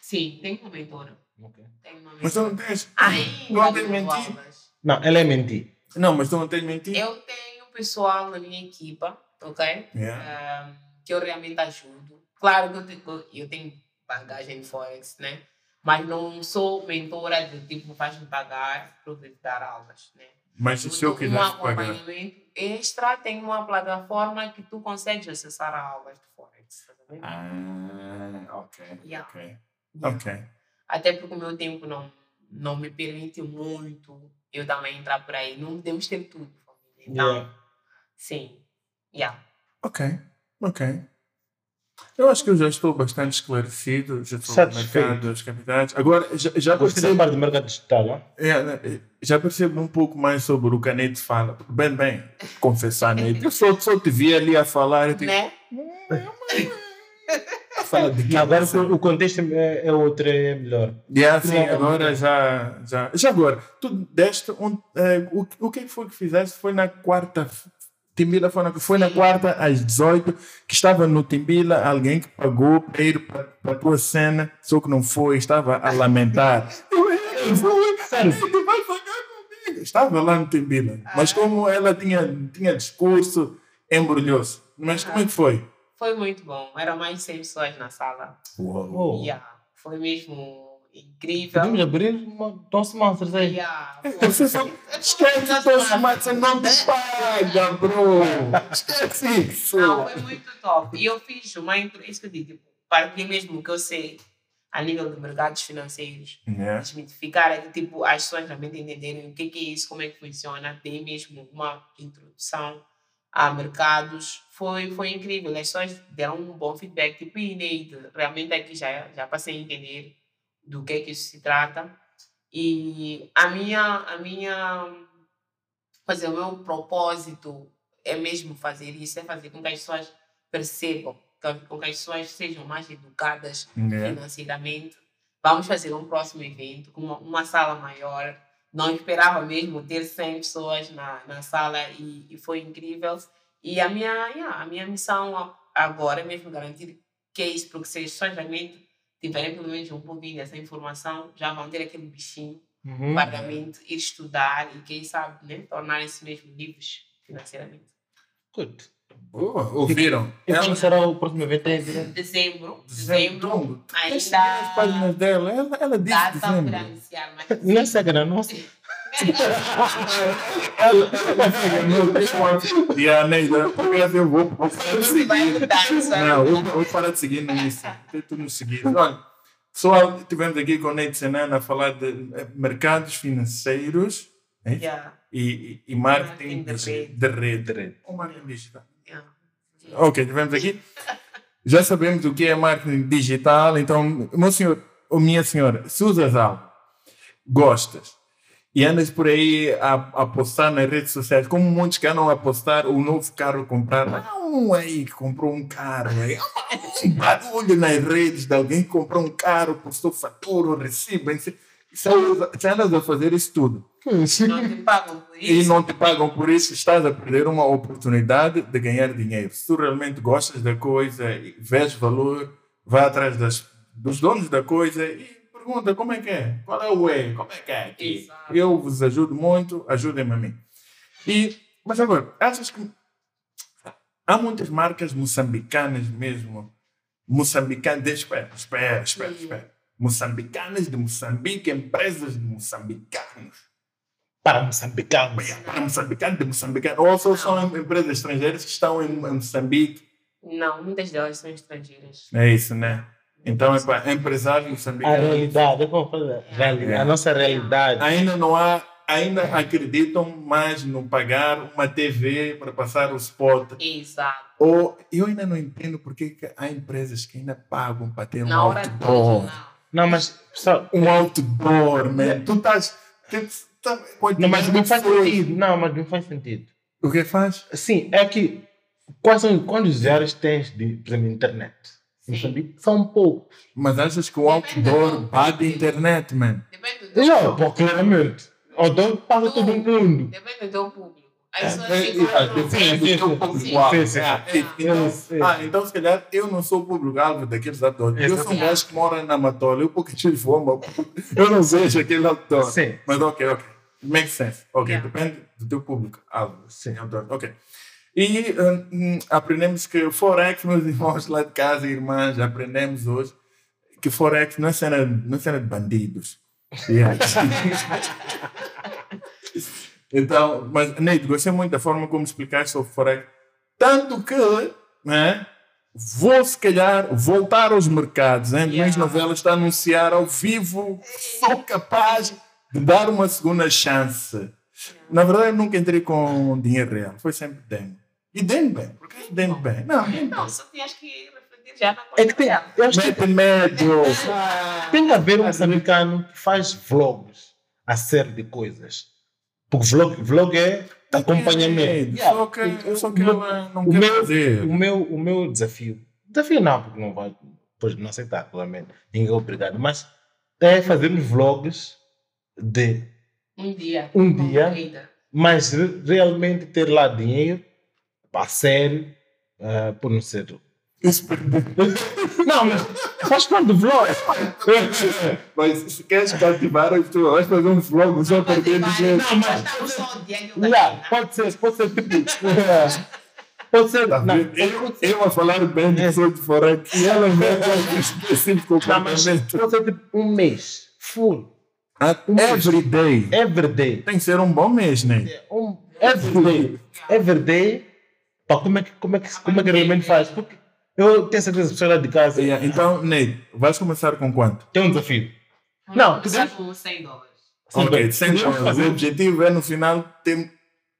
Speaker 5: Sim, tem uma mentora.
Speaker 2: Ok.
Speaker 5: Tem uma
Speaker 4: Mas tu
Speaker 5: mentora.
Speaker 4: não tens.
Speaker 5: Ainda
Speaker 4: não tens mentido.
Speaker 5: aulas.
Speaker 2: Não, ela é mentir.
Speaker 4: Não, mas tu não tens mentido.
Speaker 5: Eu tenho pessoal na minha equipa, ok?
Speaker 4: Yeah.
Speaker 5: Ahm, que eu realmente ajudo. Claro que eu tenho, eu tenho bagagem de Forex, né? Mas não sou mentora de tipo, faz-me pagar para eu te dar aulas, né?
Speaker 4: Mas se eu
Speaker 5: um
Speaker 4: quisesse pagar.
Speaker 5: acompanhamento extra, tem uma plataforma que tu consegues acessar a aulas de Forex. tá vendo?
Speaker 4: Ah, ok.
Speaker 5: Yeah.
Speaker 4: Ok.
Speaker 5: Yeah.
Speaker 4: Ok.
Speaker 5: Até porque o meu tempo não, não me permite muito eu também entrar por aí. Não podemos ter tudo. família. Então,
Speaker 2: Yeah.
Speaker 5: sim. Yeah.
Speaker 4: Ok. Ok. Eu acho que eu já estou bastante esclarecido, já estou no
Speaker 2: Satisfeito.
Speaker 4: mercado dos capitais. Agora, já, já
Speaker 2: Gostei
Speaker 4: percebo,
Speaker 2: mais do mercado digital, não?
Speaker 4: é, né, já percebo um pouco mais sobre o que a Neide fala. Bem, bem, confessar, Neide. Eu só, só te vi ali a falar. Eu te,
Speaker 5: Né?
Speaker 4: Fala de que
Speaker 2: Agora o contexto é, é outro, é melhor.
Speaker 4: Yeah, sim,
Speaker 2: Não,
Speaker 4: agora já, já. Já agora, tu deste um. eh, o, o que foi que fizeste? Foi na quarta. Timbila foi na, foi na quarta às 18, que estava no Timbila, alguém que pagou para ir para a tua cena, só que não foi, estava a lamentar. Eu, eu fui,
Speaker 2: Sério?
Speaker 4: ele vai pagar comigo. Estava lá no Timbila. Mas como ela tinha, tinha discurso, embrulhou-se. Mas como é que foi?
Speaker 5: Foi muito bom. Eram mais de 100 pessoas na sala.
Speaker 2: Oh.
Speaker 5: Yeah. Foi mesmo incrível.
Speaker 2: Podemos abrir uma Toast Monsters aí.
Speaker 5: Yeah.
Speaker 4: Você só esquece mas você não te paga, bro. Esquece isso.
Speaker 5: Não, foi muito top. E eu fiz uma entrevista, isso que eu digo, tipo, partilhei mesmo o que eu sei. a nível de mercados financeiros.
Speaker 4: Yeah.
Speaker 5: Desmitificar é que tipo, as pessoas realmente entenderem o que, que é isso, como é que funciona, tem mesmo uma introdução a mercados. Foi, foi incrível, as pessoas deram um bom feedback, tipo, e Neide, realmente aqui já, já passei a entender do que é que isso se trata. E a minha, a minha, fazer o meu propósito é mesmo fazer isso, é fazer com que as pessoas percebam, com que as pessoas sejam mais educadas
Speaker 4: Yeah.
Speaker 5: financeiramente. Vamos fazer um próximo evento com uma, uma sala maior. Não esperava mesmo ter 100 pessoas na, na sala e, e foi incrível. E a minha, yeah, a minha missão agora é mesmo garantir que é isso, porque se as pessoas realmente tiverem pelo menos um pouquinho dessa informação, já vão ter aquele bichinho
Speaker 2: Uhum.
Speaker 5: para realmente ir estudar e, quem sabe, né, tornarem-se mesmo livres financeiramente.
Speaker 2: Good.
Speaker 4: Boa, ouviram? Ela,
Speaker 2: será o próximo evento? É de-
Speaker 5: Dezembro,
Speaker 4: dezembro.
Speaker 5: dezembro,
Speaker 4: seguir as páginas
Speaker 5: ainda
Speaker 4: dela. Ela, ela disse
Speaker 5: data para
Speaker 4: dezembro.
Speaker 5: anunciar, mas
Speaker 2: Não é cega, não. Nossa.
Speaker 4: E a por acaso eu vou vou parar de seguir. Não, eu vou parar de seguir no Insta. Tem tudo seguir. Olha, pessoal, estivemos aqui com a Neide Senana a falar de eh, mercados financeiros é?
Speaker 5: Yeah,
Speaker 4: e, e, e marketing
Speaker 5: Marketing de
Speaker 4: de rede.
Speaker 2: De rede.
Speaker 4: Ou marketing digital. Ok, tivemos aqui. Já sabemos o que é marketing digital, então, meu senhor, ou minha senhora, se usas algo, gostas, e andas por aí a, a postar nas redes sociais, como muitos que andam a postar o novo carro comprar, há um aí que comprou um carro, aí, um barulho nas redes de alguém que comprou um carro, postou fatura, recibo, não andas a fazer isso tudo
Speaker 5: Não te pagam por
Speaker 4: e
Speaker 5: isso.
Speaker 4: não te pagam por isso, estás a perder uma oportunidade de ganhar dinheiro. Se tu realmente gostas da coisa e vês valor, vai atrás das, dos donos da coisa e pergunta como é que é, qual é o E, como é que é aqui.
Speaker 5: Exato.
Speaker 4: Eu vos ajudo muito, ajudem-me a mim. E, mas agora, achas que há muitas marcas moçambicanas mesmo, moçambicanas, espera, espera, espera, espera. Moçambicanas de Moçambique, empresas de moçambicanos
Speaker 2: Para moçambicanos.
Speaker 4: para moçambicanos de Moçambique, ou só são empresas estrangeiras que estão em Moçambique.
Speaker 5: Não, muitas delas são estrangeiras.
Speaker 4: É isso, né? Então, é para empresários
Speaker 2: A
Speaker 4: moçambicanos.
Speaker 2: realidade, como falar? Reali-
Speaker 4: É.
Speaker 2: A nossa realidade.
Speaker 4: Ainda não há, ainda acreditam mais no pagar uma TV para passar o spot.
Speaker 5: Exato.
Speaker 4: Ou eu ainda não entendo porque que há empresas que ainda pagam para ter um
Speaker 5: hora de
Speaker 4: outdoor.
Speaker 5: não.
Speaker 2: Não, mas, pessoal,
Speaker 4: Um outdoor, man. Tu estás. tá-
Speaker 2: não, mas não faz sentido. Não, mas não faz sentido.
Speaker 4: O que faz?
Speaker 2: Sim, é que quais são, quantos usuários tens de, por exemplo, internet? Moçambique? São poucos.
Speaker 4: Mas achas que o outdoor bate internet, man?
Speaker 5: Depende do teu
Speaker 2: pô, claramente. O dono passa todo mundo.
Speaker 5: Depende do teu público.
Speaker 4: É, é, é. É, é, então,
Speaker 2: sei.
Speaker 4: ah, então, se calhar, eu não sou o público-alvo daqueles atores. Eu sou um gajo que mora na Matola. Eu, porque tive fome, eu não vejo aquele ator.
Speaker 2: Sim.
Speaker 4: Mas, ok, ok. Makes sense. Ok, depende do teu público-alvo.
Speaker 2: Sim.
Speaker 4: Ator. Ok. E hum, hum, aprendemos que Forex, meus irmãos lá de casa e irmãs, aprendemos hoje que Forex não é cena, não é cena de bandidos. Yeah. Então, mas, Neide, gostei muito da forma como explicaste sobre Forex. Tanto que, né, vou se calhar voltar aos mercados. Hein?
Speaker 5: Yeah.
Speaker 4: Minhas novelas está a anunciar ao vivo, sou capaz de dar uma segunda chance. Na verdade, eu nunca entrei com dinheiro real, foi sempre demo. E demo bem, porque demo bem. Não, demo
Speaker 5: Não, só tinhas que refletir já na
Speaker 2: É que tem,
Speaker 5: coisa
Speaker 2: eu acho que
Speaker 4: médio.
Speaker 2: tem que haver um moçambicano que faz vlogs a série de coisas. Porque vlog, vlog é acompanhamento.
Speaker 4: Só que, só que
Speaker 2: O meu-
Speaker 4: ela não
Speaker 2: o
Speaker 4: quer
Speaker 2: meu-
Speaker 4: fazer.
Speaker 2: O meu, o meu desafio, desafio não, porque não vai, depois não aceitar, claramente, ninguém é obrigado, mas é fazermos vlogs de,
Speaker 5: Um dia.
Speaker 2: Um dia.
Speaker 5: corrida.
Speaker 2: mas re- realmente ter lá dinheiro, a sério, ah, por não ser.
Speaker 4: Isso perdeu.
Speaker 2: Não, mas faz parte do vlog.
Speaker 4: Mas se queres cativar as pessoas, vais fazer um vlog só para ter dinheiro.
Speaker 5: Não, mas estamos só o Diego da
Speaker 2: Yeah,
Speaker 5: China.
Speaker 2: pode ser, pode ser tipo. Pode ser.
Speaker 4: Tá
Speaker 2: Não?
Speaker 4: Eu, eu a falar bem de pessoas de Forex e ela mesmo específico
Speaker 2: não, mas
Speaker 4: comportamento.
Speaker 2: pode ser tipo um mês, full,
Speaker 4: Every day.
Speaker 2: every day.
Speaker 4: Tem que ser um bom mês, né?
Speaker 2: Um, every day. Every day. Pá, como é que, como é que, como é que realmente faz? Porque Eu tenho certeza que as pessoas lá de casa
Speaker 4: Yeah, Então, Ney, vais começar com quanto?
Speaker 2: têm um desafio.
Speaker 5: Vamos
Speaker 2: Não,
Speaker 5: começar com 100 dólares.
Speaker 4: Ok, 100
Speaker 2: podemos
Speaker 4: dólares. O objetivo é no final ter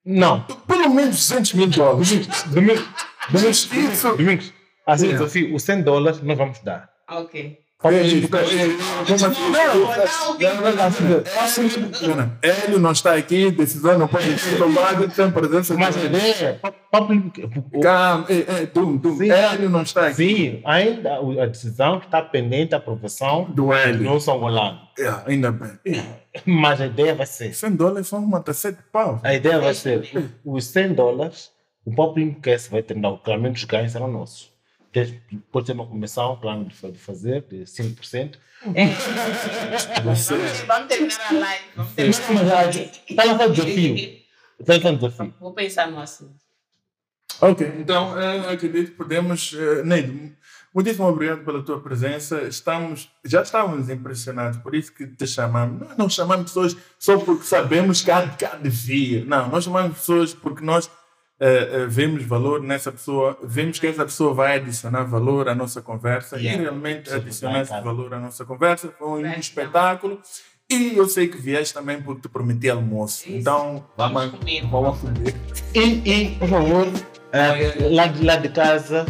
Speaker 2: Não.
Speaker 4: pelo menos 200 mil dólares.
Speaker 2: Domingos, Domingos. Domingos, assim, o
Speaker 4: Yeah.
Speaker 2: desafio, os 100 dólares nós vamos dar.
Speaker 5: Ok.
Speaker 4: Não, não. Hélio não está aqui, decisão não pode ser tomada sem presença
Speaker 2: Mas a
Speaker 4: de. Calma. Hélio não está aqui.
Speaker 2: Sim, ainda a decisão está pendente da aprovação
Speaker 4: Do Hélio.
Speaker 2: do São Golano.
Speaker 4: Yeah, ainda bem.
Speaker 2: Mas a ideia vai ser,
Speaker 4: 100 dólares são uma sete pau.
Speaker 2: a ideia vai ser, os 100 dólares, o Papo Limpo Cast vai ter, não, claramente os ganhos serão nossos. Tem- Pode ser uma comissão, plano de fa- de fazer, de 5%.
Speaker 5: É. Vamos, vamos terminar a live. Vamos terminar a live.
Speaker 2: Está lá o desafio. Está lá o desafio.
Speaker 5: Vou pensar no assunto.
Speaker 4: Ok, então eh, acredito que podemos. eh, Neide, muitíssimo obrigado pela tua presença. Estamos, já estávamos impressionados, por isso que te chamamos. Nós não chamamos pessoas só porque sabemos que há, que há de vir. Não, nós chamamos pessoas porque nós eh, eh, vemos valor nessa pessoa, vemos que essa pessoa vai adicionar valor à nossa conversa
Speaker 2: Yeah.
Speaker 4: e realmente
Speaker 2: Sim,
Speaker 4: adicionar esse valor à nossa conversa. Foi um
Speaker 5: Vai,
Speaker 4: espetáculo. E eu sei que vieste também porque te prometi almoço.
Speaker 5: Isso.
Speaker 4: Então,
Speaker 5: Vamos comer.
Speaker 4: Vamos comer.
Speaker 2: E, e, por favor, eh, lá, de, lá de casa,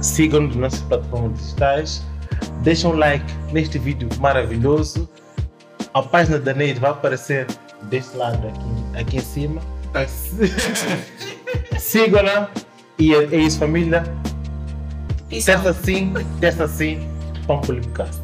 Speaker 2: sigam-nos nas nossas plataformas digitais, deixem um like neste vídeo maravilhoso. A página da Neide vai aparecer deste lado aqui, aqui em cima. Sigam-na e é, isso, família. Testa assim, testa assim, Pão Podcast.